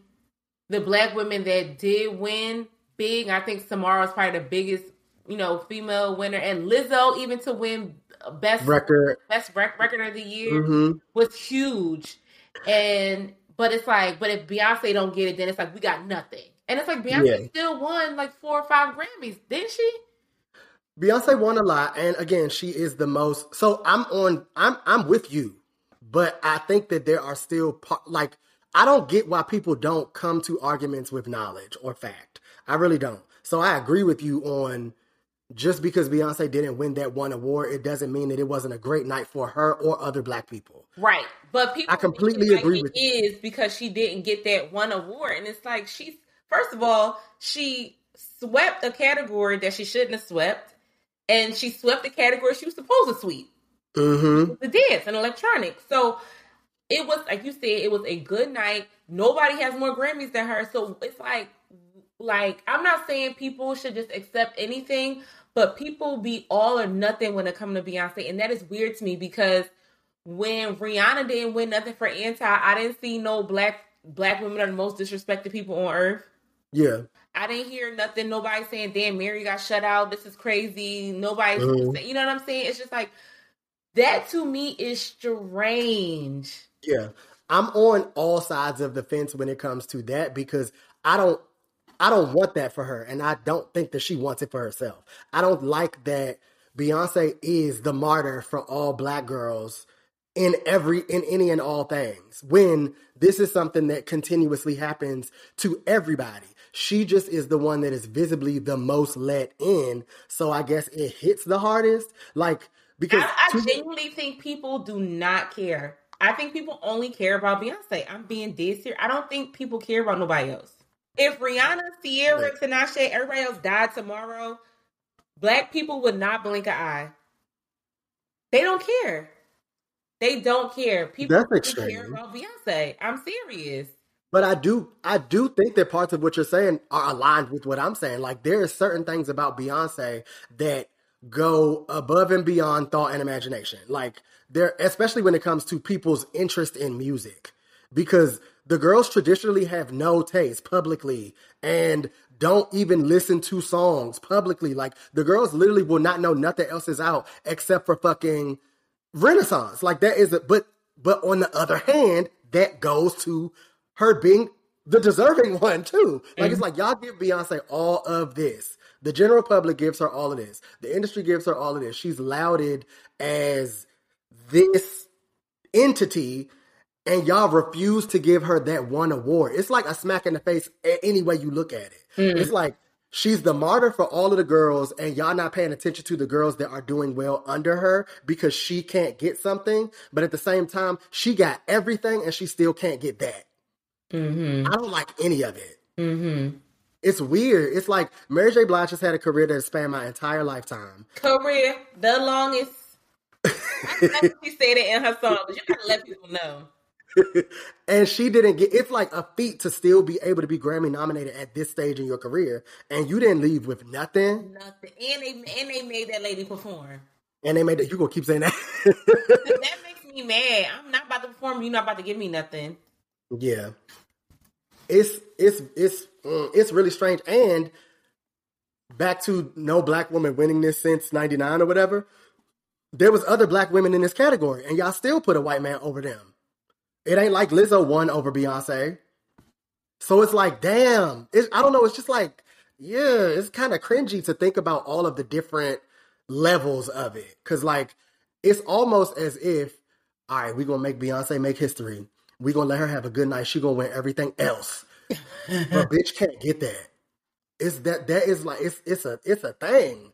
the black women that did win big. I think Samara was probably the biggest, you know, female winner, and Lizzo even to win best Record. best rec- record of the year hmm was huge. And but it's like, but if Beyonce don't get it, then it's like we got nothing. And it's like Beyonce Yeah. still won like four or five Grammys, didn't she? Beyonce won a lot, and again, she is the most. So I'm on. I'm I'm with you, but I think that there are still like I don't get why people don't come to arguments with knowledge or fact. I really don't. So I agree with you on just because Beyonce didn't win that one award, it doesn't mean that it wasn't a great night for her or other black people. Right. But people I completely like, agree it with you. is because she didn't get that one award. And it's like she's first of all, she swept a category that she shouldn't have swept. And she swept the category she was supposed to sweep. Mm-hmm. the dance and electronic. So it was like you said, it was a good night. Nobody has more Grammys than her. So it's like like I'm not saying people should just accept anything, but people be all or nothing when it comes to Beyonce. And that is weird to me because when Rihanna didn't win nothing for anti, I didn't see no black black women are the most disrespected people on earth. Yeah. I didn't hear nothing. Nobody saying, "Damn, Mary got shut out. This is crazy." Nobody, Mhm. you know what I'm saying? It's just like that to me is strange. Yeah. I'm on all sides of the fence when it comes to that because I don't I don't want that for her and I don't think that she wants it for herself. I don't like that Beyonce is the martyr for all black girls in every in any and all things when this is something that continuously happens to everybody. She just is the one that is visibly the most let in. So I guess it hits the hardest. Like because I, I genuinely think people do not care. I think people only care about Beyonce. I'm being dead serious. I don't think people care about nobody else. If Rihanna, Ciara, Tinashe, everybody else died tomorrow, black people would not blink an eye. They don't care. They don't care. People That's don't care about Beyonce. I'm serious. But I do, I do think that parts of what you're saying are aligned with what I'm saying. Like there are certain things about Beyonce that go above and beyond thought and imagination. Like there, especially when it comes to people's interest in music, because the girls traditionally have no taste publicly and don't even listen to songs publicly. Like the girls literally will not know nothing else is out except for fucking Renaissance. Like that is a, but but on the other hand, that goes to her being the deserving one too. Like it's mm-hmm. like y'all give Beyonce all of this. The general public gives her all of this. The industry gives her all of this. She's lauded as this entity and y'all refuse to give her that one award. It's like a smack in the face any way you look at it. It's like she's the martyr for all of the girls, and y'all not paying attention to the girls that are doing well under her because she can't get something. But at the same time, she got everything and she still can't get that. Mm-hmm. I don't like any of it. Mm-hmm. It's weird. It's like Mary J. Blige has had a career that spanned my entire lifetime. Career, the longest. I love when she said it in her song, but you gotta let people know. and she didn't get it's like a feat to still be able to be Grammy nominated at this stage in your career and you didn't leave with nothing Nothing. And they and they made that lady perform. and they made it you gonna keep saying that that makes me mad. I'm not about to perform. You're not about to give me nothing. yeah it's it's it's mm, it's really strange. And back to no black woman winning this since 99 or whatever there was other black women in this category and y'all still put a white man over them. It ain't like Lizzo won over Beyonce. So it's like damn. It's, I don't know it's just like yeah it's kind of cringy to think about all of the different levels of it. Because like it's almost as if all right we're gonna make Beyonce make history we're gonna let her have a good night she gonna win everything else but bitch can't get that it's that that is like it's it's a it's a thing.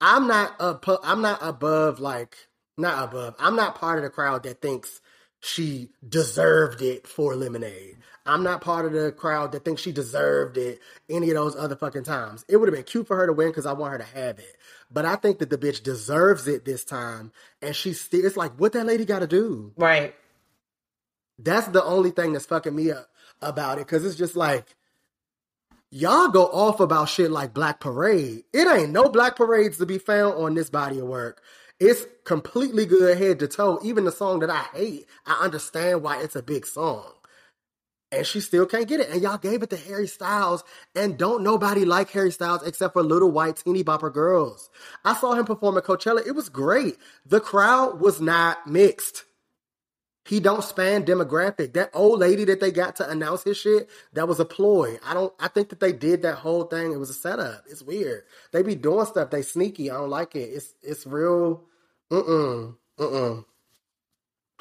I'm not up I'm not above like not above. I'm not part of the crowd that thinks she deserved it for lemonade. I'm not part of the crowd that thinks she deserved it any of those other fucking times. It would have been cute for her to win because I want her to have it. But I think that the bitch deserves it this time. And she's still it's like what that lady gotta do. Right. That's the only thing that's fucking me up about it. Cause it's just like y'all go off about shit like Black Parade. It ain't no Black Parades to be found on this body of work. It's completely good head to toe. Even the song that I hate, I understand why it's a big song. And she still can't get it. And y'all gave it to Harry Styles. And don't nobody like Harry Styles except for little white teeny bopper girls. I saw him perform at Coachella. It was great. The crowd was not mixed. He don't span demographic. That old lady that they got to announce his shit, that was a ploy. I don't I think that they did that whole thing. It was a setup. It's weird. They be doing stuff, they sneaky. I don't like it. It's it's real mm-mm. Mm-mm.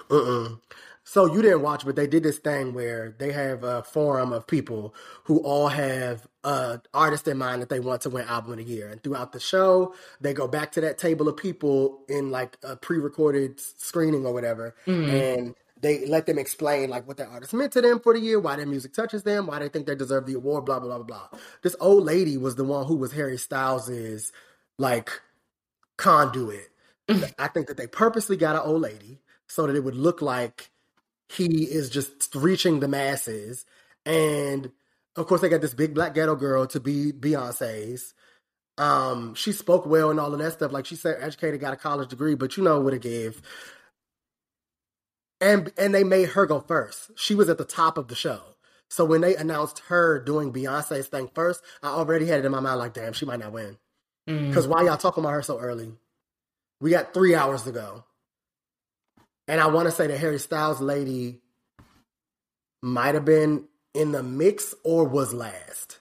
Mm-mm. So you didn't watch, but they did this thing where they have a forum of people who all have uh, a artist in mind that they want to win album of the year. And throughout the show, they go back to that table of people in like a pre-recorded screening or whatever, mm-hmm. and they let them explain like what that artist meant to them for the year, why their music touches them, why they think they deserve the award, blah blah blah blah blah. This old lady was the one who was Harry Styles's like conduit. Mm. I think that they purposely got an old lady so that it would look like he is just reaching the masses. And of course, they got this big black ghetto girl to be Beyonce's. Um, she spoke well and all of that stuff. Like she said, educated, got a college degree, but you know what it gave. And and they made her go first. She was at the top of the show. So when they announced her doing Beyonce's thing first, I already had it in my mind like, damn, she might not win. Because why y'all talking about her so early? We got three hours to go. And I want to say that Harry Styles lady might have been in the mix or was last.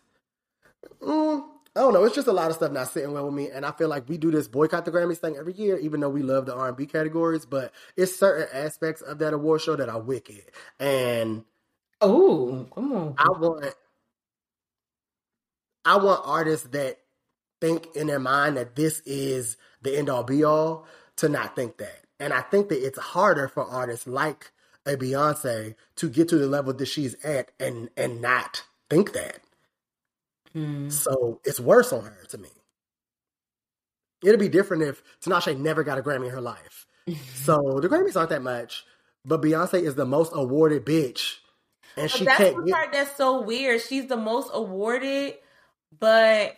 Mm, I don't know. It's just a lot of stuff not sitting well with me, and I feel like we do this boycott the Grammys thing every year, even though we love the R and B categories. But it's certain aspects of that award show that are wicked, and Oh, come on. I want I want artists that think in their mind that this is the end all be all to not think that. And I think that it's harder for artists like a Beyonce to get to the level that she's at and and not think that. Hmm. So it's worse on her to me. It'd be different if Tinashe never got a Grammy in her life. so the Grammys aren't that much, but Beyonce is the most awarded bitch. And But she that's can't the get part that's so weird. She's the most awarded, but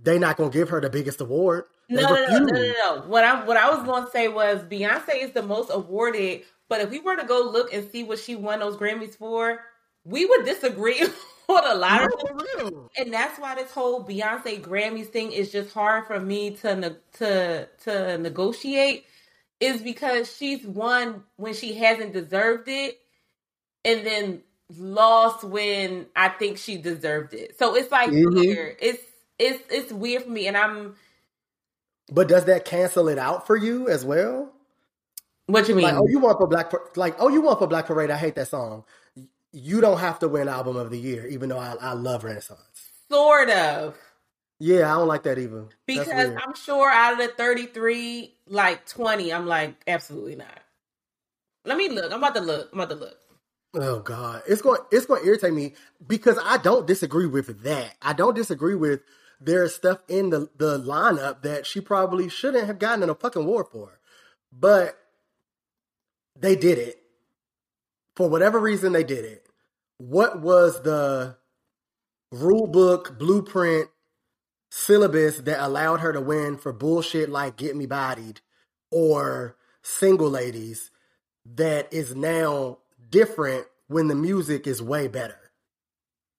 they not gonna give her the biggest award. No, no, no, no, no, no. What I what I was going to say was Beyonce is the most awarded, but if we were to go look and see what she won those Grammys for, we would disagree on a lot of No, them. real. And that's why this whole Beyonce Grammys thing is just hard for me to to to negotiate. Is because she's won when she hasn't deserved it, and then lost when I think she deserved it. So it's like Mhm. weird. It's it's it's weird for me, and I'm. But does that cancel it out for you as well? What you mean? Like, oh, you want for Black, like, oh, you want for Black Parade? I hate that song. You don't have to win Album of the Year, even though I, I love Renaissance. sort of. Yeah, I don't like that either. That's Because. I'm sure out of the 33, like 20, I'm like, absolutely not. Let me look. I'm about to look. I'm about to look. Oh God, it's going it's going to irritate me because I don't disagree with that. I don't disagree with there's stuff in the the lineup that she probably shouldn't have gotten in a fucking war for, but they did it for whatever reason. They did it. What was the rule book blueprint syllabus that allowed her to win for bullshit like "Get Me Bodied" or "Single Ladies"? That is now different when the music is way better.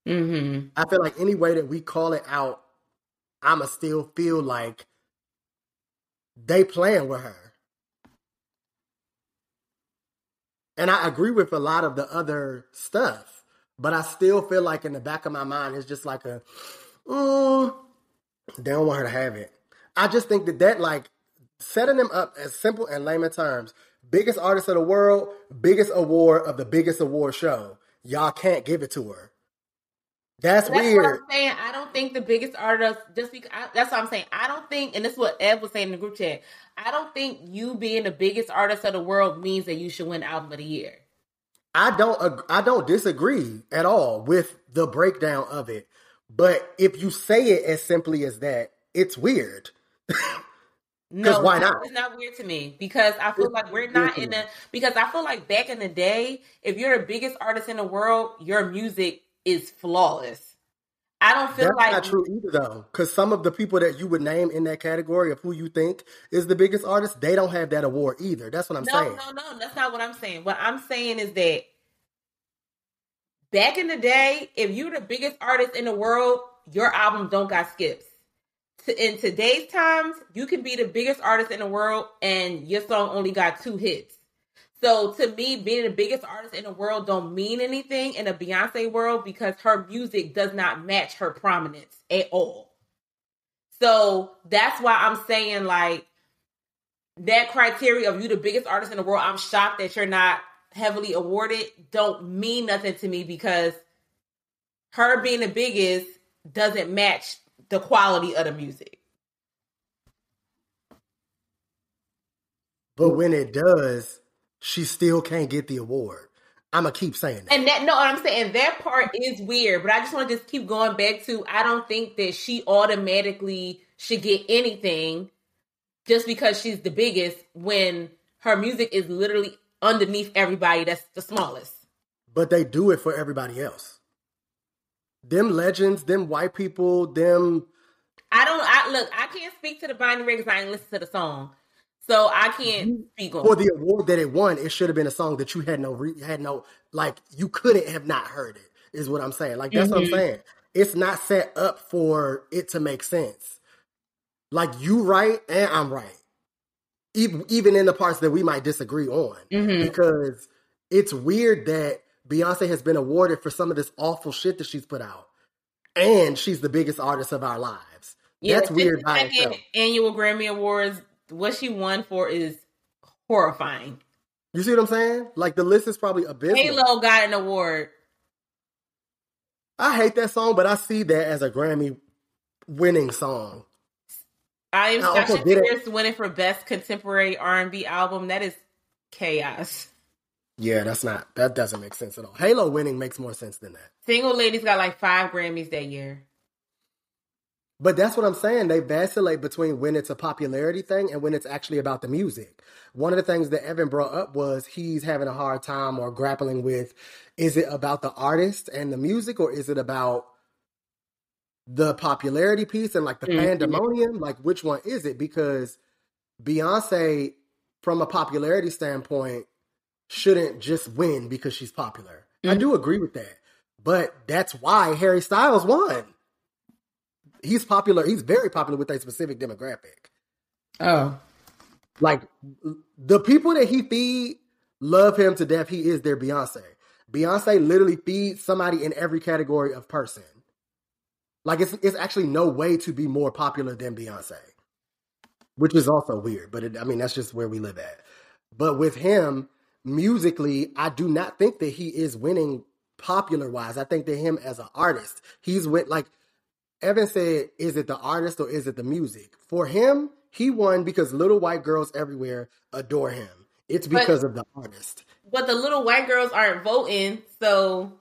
Mm-hmm. I feel like any way that we call it out, I'ma still feel like they playing with her. And I agree with a lot of the other stuff, but I still feel like in the back of my mind it's just like a, mm, they don't want her to have it. I just think that that like setting them up as simple and layman terms biggest artist of the world, biggest award of the biggest award show. Y'all can't give it to her. That's, That's weird. what I'm saying. I don't think the biggest artist just because I, that's what I'm saying. I don't think, and this is what Ev was saying in the group chat. I don't think you being the biggest artist of the world means that you should win album of the year. I don't I don't disagree at all with the breakdown of it. But if you say it as simply as that, it's weird. No, why not? It's not weird to me because I feel like we're not in a because I feel like back in the day, if you're the biggest artist in the world, your music is flawless. I don't feel That's like not true either though. Because some of the people that you would name in that category of who you think is the biggest artist, they don't have that award either. That's what I'm no, saying. no, no. No, that's not what I'm saying. What I'm saying is that back in the day, if you're the biggest artist in the world, your album don't got skips. In today's times, you can be the biggest artist in the world and your song only got two hits. So to me, being the biggest artist in the world don't mean anything in a Beyonce world because her music does not match her prominence at all. So that's why I'm saying like that criteria of you the biggest artist in the world, I'm shocked that you're not heavily awarded, don't mean nothing to me because her being the biggest doesn't match the quality of the music. But when it does, she still can't get the award. I'ma keep saying that. And that no, I'm saying that part is weird, but I just want to just keep going back to I don't think that she automatically should get anything just because she's the biggest when her music is literally underneath everybody that's the smallest. but they do it for everybody else. Them legends, them white people, them I don't I look, I can't speak to the binary because I ain't listen to the song. So I can't speak on for the award that it won, it should have been a song that you had no re- had no like you couldn't have not heard it. Is what I'm saying. Like that's what I'm saying. It's not set up for it to make sense. Like you right and I'm right. Even even in the parts that we might disagree on, Mhm. because it's weird that Beyonce has been awarded for some of this awful shit that she's put out, and she's the biggest artist of our lives. That's weird by 52nd itself. Annual Grammy Awards, what she won for is horrifying. You see what I'm saying? Like the list is probably abysmal. Halo got an award. I hate that song, but I see that as a Grammy winning song. I am Sasha Fierce winning for best contemporary R and B album. That is chaos. Yeah, that's not that doesn't make sense at all. Halo winning makes more sense than that. Single ladies got like five Grammys that year. But that's what I'm saying. They vacillate between when it's a popularity thing and when it's actually about the music. One of the things that Evan brought up was he's having a hard time or grappling with is it about the artist and the music or is it about the popularity piece and like the Mhm. pandemonium? Like which one is it? Because Beyonce, from a popularity standpoint, shouldn't just win because she's popular. I do agree with that. But that's why Harry Styles won he's popular. He's very popular with a specific demographic. Oh. Like the people that he feed love him to death. He is their Beyonce. Beyonce literally feeds somebody in every category of person. Like it's it's actually no way to be more popular than Beyonce, which is also weird. But it, I mean that's just where we live at. But with him musically, I do not think that he is winning popular wise. I think that him as an artist, he's with like Evan said, is it the artist or is it the music? For him, he won because little white girls everywhere adore him. It's But- because of the artist. but the little white girls aren't voting, so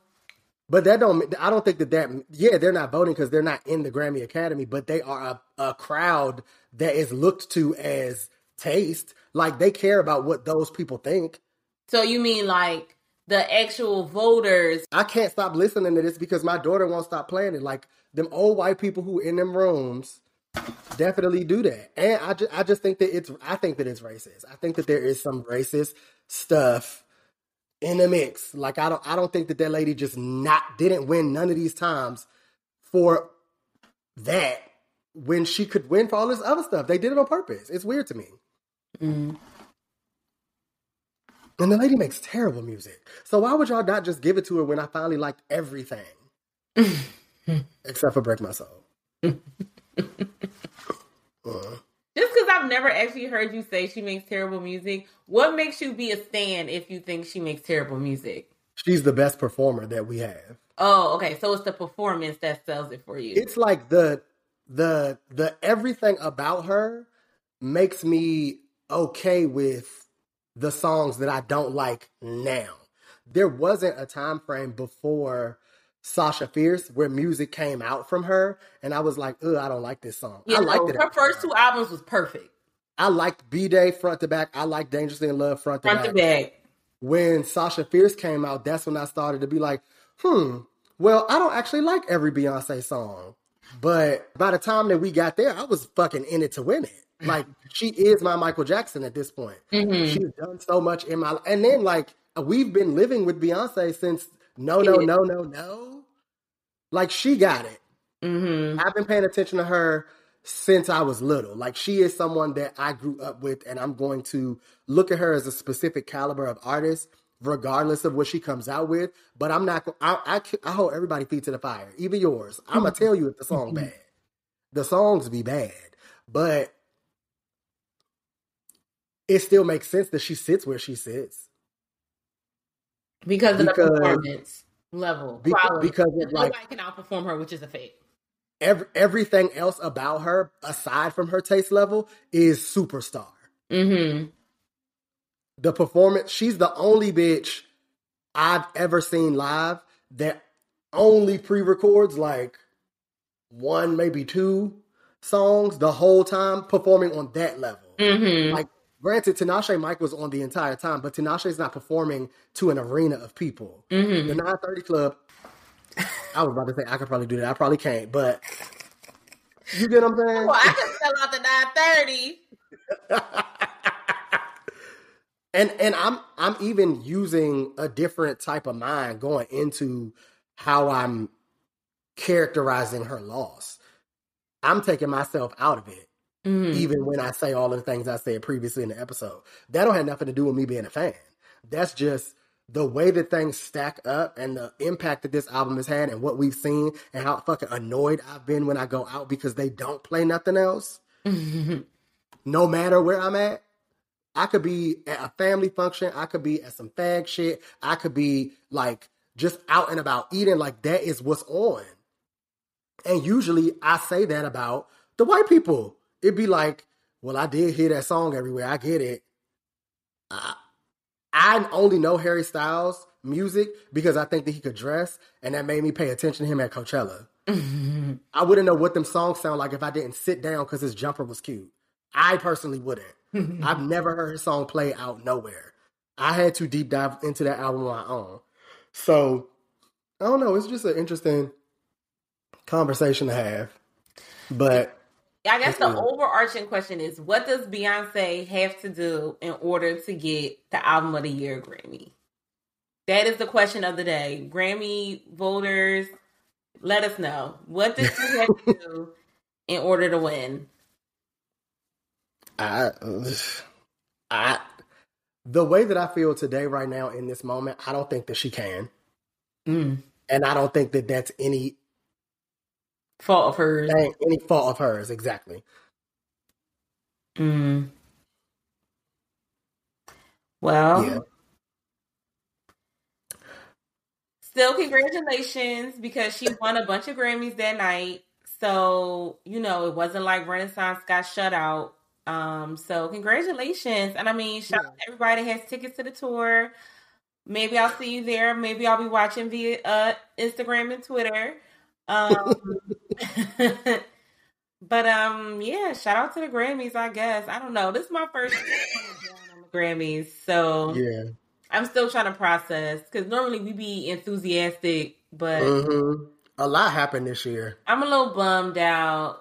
But that don't. I don't think that that. Yeah, they're not voting because they're not in the Grammy Academy, but they are a, a crowd that is looked to as taste. Like they care about what those people think. so you mean like the actual voters? I can't stop listening to this because my daughter won't stop playing it. Like them old white people who in them rooms definitely do that. And I just I just think that it's I think that it's racist. I think that there is some racist stuff in the mix. Like I don't I don't think that that lady just not didn't win none of these times for that when she could win for all this other stuff. They did it on purpose. It's weird to me. Mm. And the lady makes terrible music. So why would y'all not just give it to her when I finally liked everything? Except for Break My Soul. Uh, Just because I've never actually heard you say she makes terrible music, what makes you be a stan if you think she makes terrible music? she's the best performer that we have. Oh, okay. So it's the performance that sells it for you. It's like the the the everything about her makes me okay with the songs that I don't like now. There wasn't a time frame before Sasha Fierce where music came out from her and I was like, "Ugh, I don't like this song." I liked it. her first two albums was perfect, I liked B'Day front to back. I liked Dangerously in Love front to front back. to back. When Sasha Fierce came out, that's when I started to be like, hmm, well, I don't actually like every Beyonce song. But by the time that we got there, I was fucking in it to win it. Like she is my Michael Jackson at this point. Mhm. She's done so much in my and then like we've been living with Beyonce since no no no no no. Like she got it. hmm I've been paying attention to her since I was little. Like she is someone that I grew up with, and I'm going to look at her as a specific caliber of artist, regardless of what she comes out with. But I'm not. I I, I hold everybody feet to the fire, even yours. I'm gonna tell you if the song bad. The songs be bad, but it still makes sense that she sits where she sits. Because of the performance level, Beca- quality. because of, Nobody like- can outperform her, which is a fact. Every, everything else about her, aside from her taste level, is superstar. hmm the performance she's the only bitch i've ever seen live that only pre-records like one maybe two songs the whole time performing on that level hmm like granted tinashe mike was on the entire time but tinashe's not performing to an arena of people. Hmm the 930 club i was about to say i could probably do that. I probably can't but you get what i'm saying? Well, I could sell out the nine thirty. and and I'm I'm even using a different type of mind going into how I'm characterizing her loss. I'm taking myself out of it, Mm-hmm. even when I say all of the things I said previously in the episode. That don't have nothing to do with me being a fan. That's just the way that things stack up and the impact that this album has had and what we've seen and how fucking annoyed I've been when I go out because they don't play nothing else no matter where I'm at. I could be at a family function. I could be at some fag shit. I could be like just out and about eating. Like that is what's on. And usually I say that about the white people. It'd be like, well, I did hear that song everywhere. I get it. I, I only know Harry Styles music because I think that he could dress, and that made me pay attention to him at Coachella. I wouldn't know what them songs sound like if I didn't sit down because his jumper was cute. I personally wouldn't. I've never heard his song play out nowhere. I had to deep dive into that album on my own. So I don't know. It's just an interesting conversation to have. But I guess the overarching question is what does Beyonce have to do in order to get the album of the year Grammy? That is the question of the day. Grammy voters, let us know. What does she have to do in order to win? I, I, the way that I feel today, right now, in this moment, I don't think that she can, Mm. and I don't think that that's any Fault of hers. Ain't any fault of hers. Exactly. Mm. Well, Yeah. still congratulations because she won a bunch of Grammys that night. So, you know, it wasn't like Renaissance got shut out. Um, so congratulations. And I mean, shout out to everybody that has tickets to the tour. maybe I'll see you there. Maybe I'll be watching via uh, Instagram and Twitter. Um, but um, yeah, shout out to the Grammys. I guess I don't know. This is my first on the Grammys, so Yeah. I'm still trying to process because normally we be enthusiastic, but hmm A lot happened this year. I'm a little bummed out.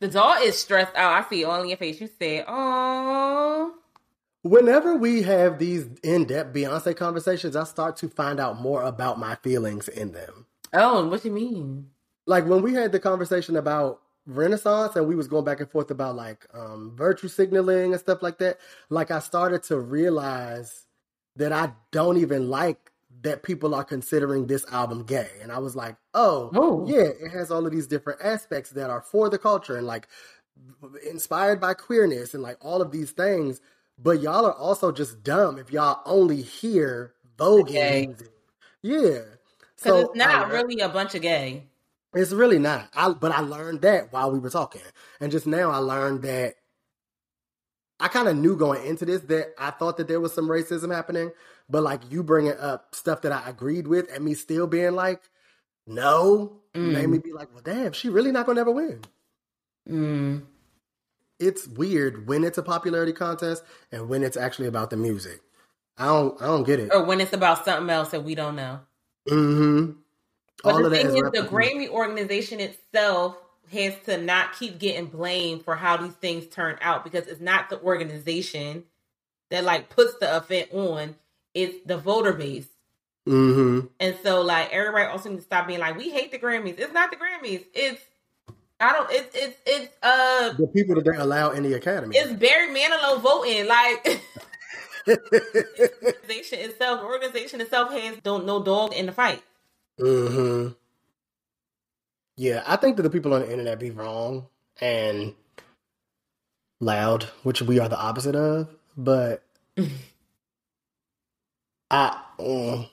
The doll is stressed out. I see all in your face. You said, "Oh, Whenever we have these in-depth Beyonce conversations, I start to find out more about my feelings in them. Oh." What do you mean? Like when we had the conversation about Renaissance and we was going back and forth about like um virtue signaling and stuff like that, like I started to realize that I don't even like that people are considering this album gay. And I was like, oh, Oh. yeah, it has all of these different aspects that are for the culture and like inspired by queerness and like all of these things. But y'all are also just dumb if y'all only hear Gay. music. Yeah. Because it's not really a bunch of gay. it's really not. I but I learned that while we were talking. And just now I learned that I kind of knew going into this that I thought that there was some racism happening, but like you bringing up stuff that I agreed with and me still being like, no, Mm. made me be like, well, damn, she really not gonna ever win. Mm. It's weird when it's a popularity contest and when it's actually about the music. I don't, I don't get it. Or when it's about something else that we don't know. Mm-hmm. But the thing is, the Grammy organization itself has to not keep getting blamed for how these things turn out because it's not the organization that like puts the event on; it's the voter base. Mm-hmm. And so, like, everybody also needs to stop being like, "We hate the Grammys." It's not the Grammys. It's I don't. It's it's it's uh. The people that they allow in the academy. It's Barry Manilow voting. Like organization itself, the organization itself has don't no dog in the fight. hmm Yeah, I think that the people on the internet be wrong and loud, which we are the opposite of. But I, mm,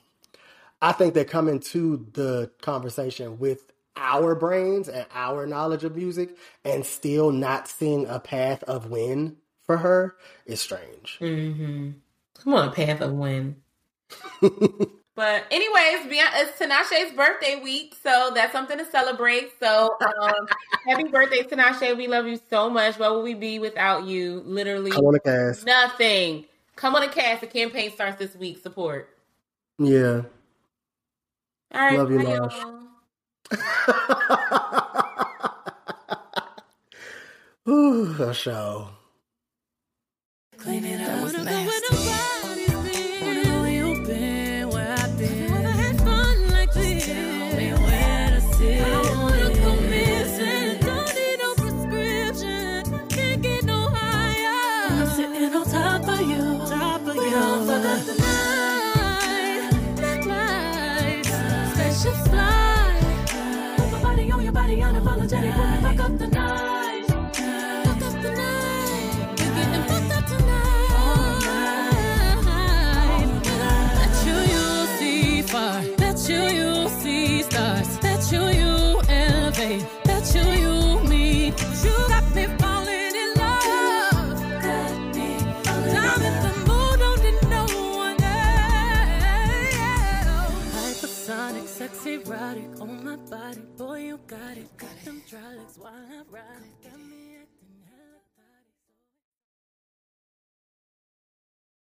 I think they're coming to the conversation with our brains and our knowledge of music, and still not seeing a path of win for her is strange. Mm-hmm. Come on, path of win. But anyways, it's Tinashe's birthday week, so that's something to celebrate. So um, happy birthday, Tinashe. We love you so much. What would we be without you? Literally I want to cast. nothing. Come on the cast. The campaign starts this week. Support. Yeah. All right. Love you, bye, Ooh, a show. Clean it up. Spaceships fly. Put my body on your body, unapologetic. Erotic on my body. Boy, you got it. Got them dry legs while I ride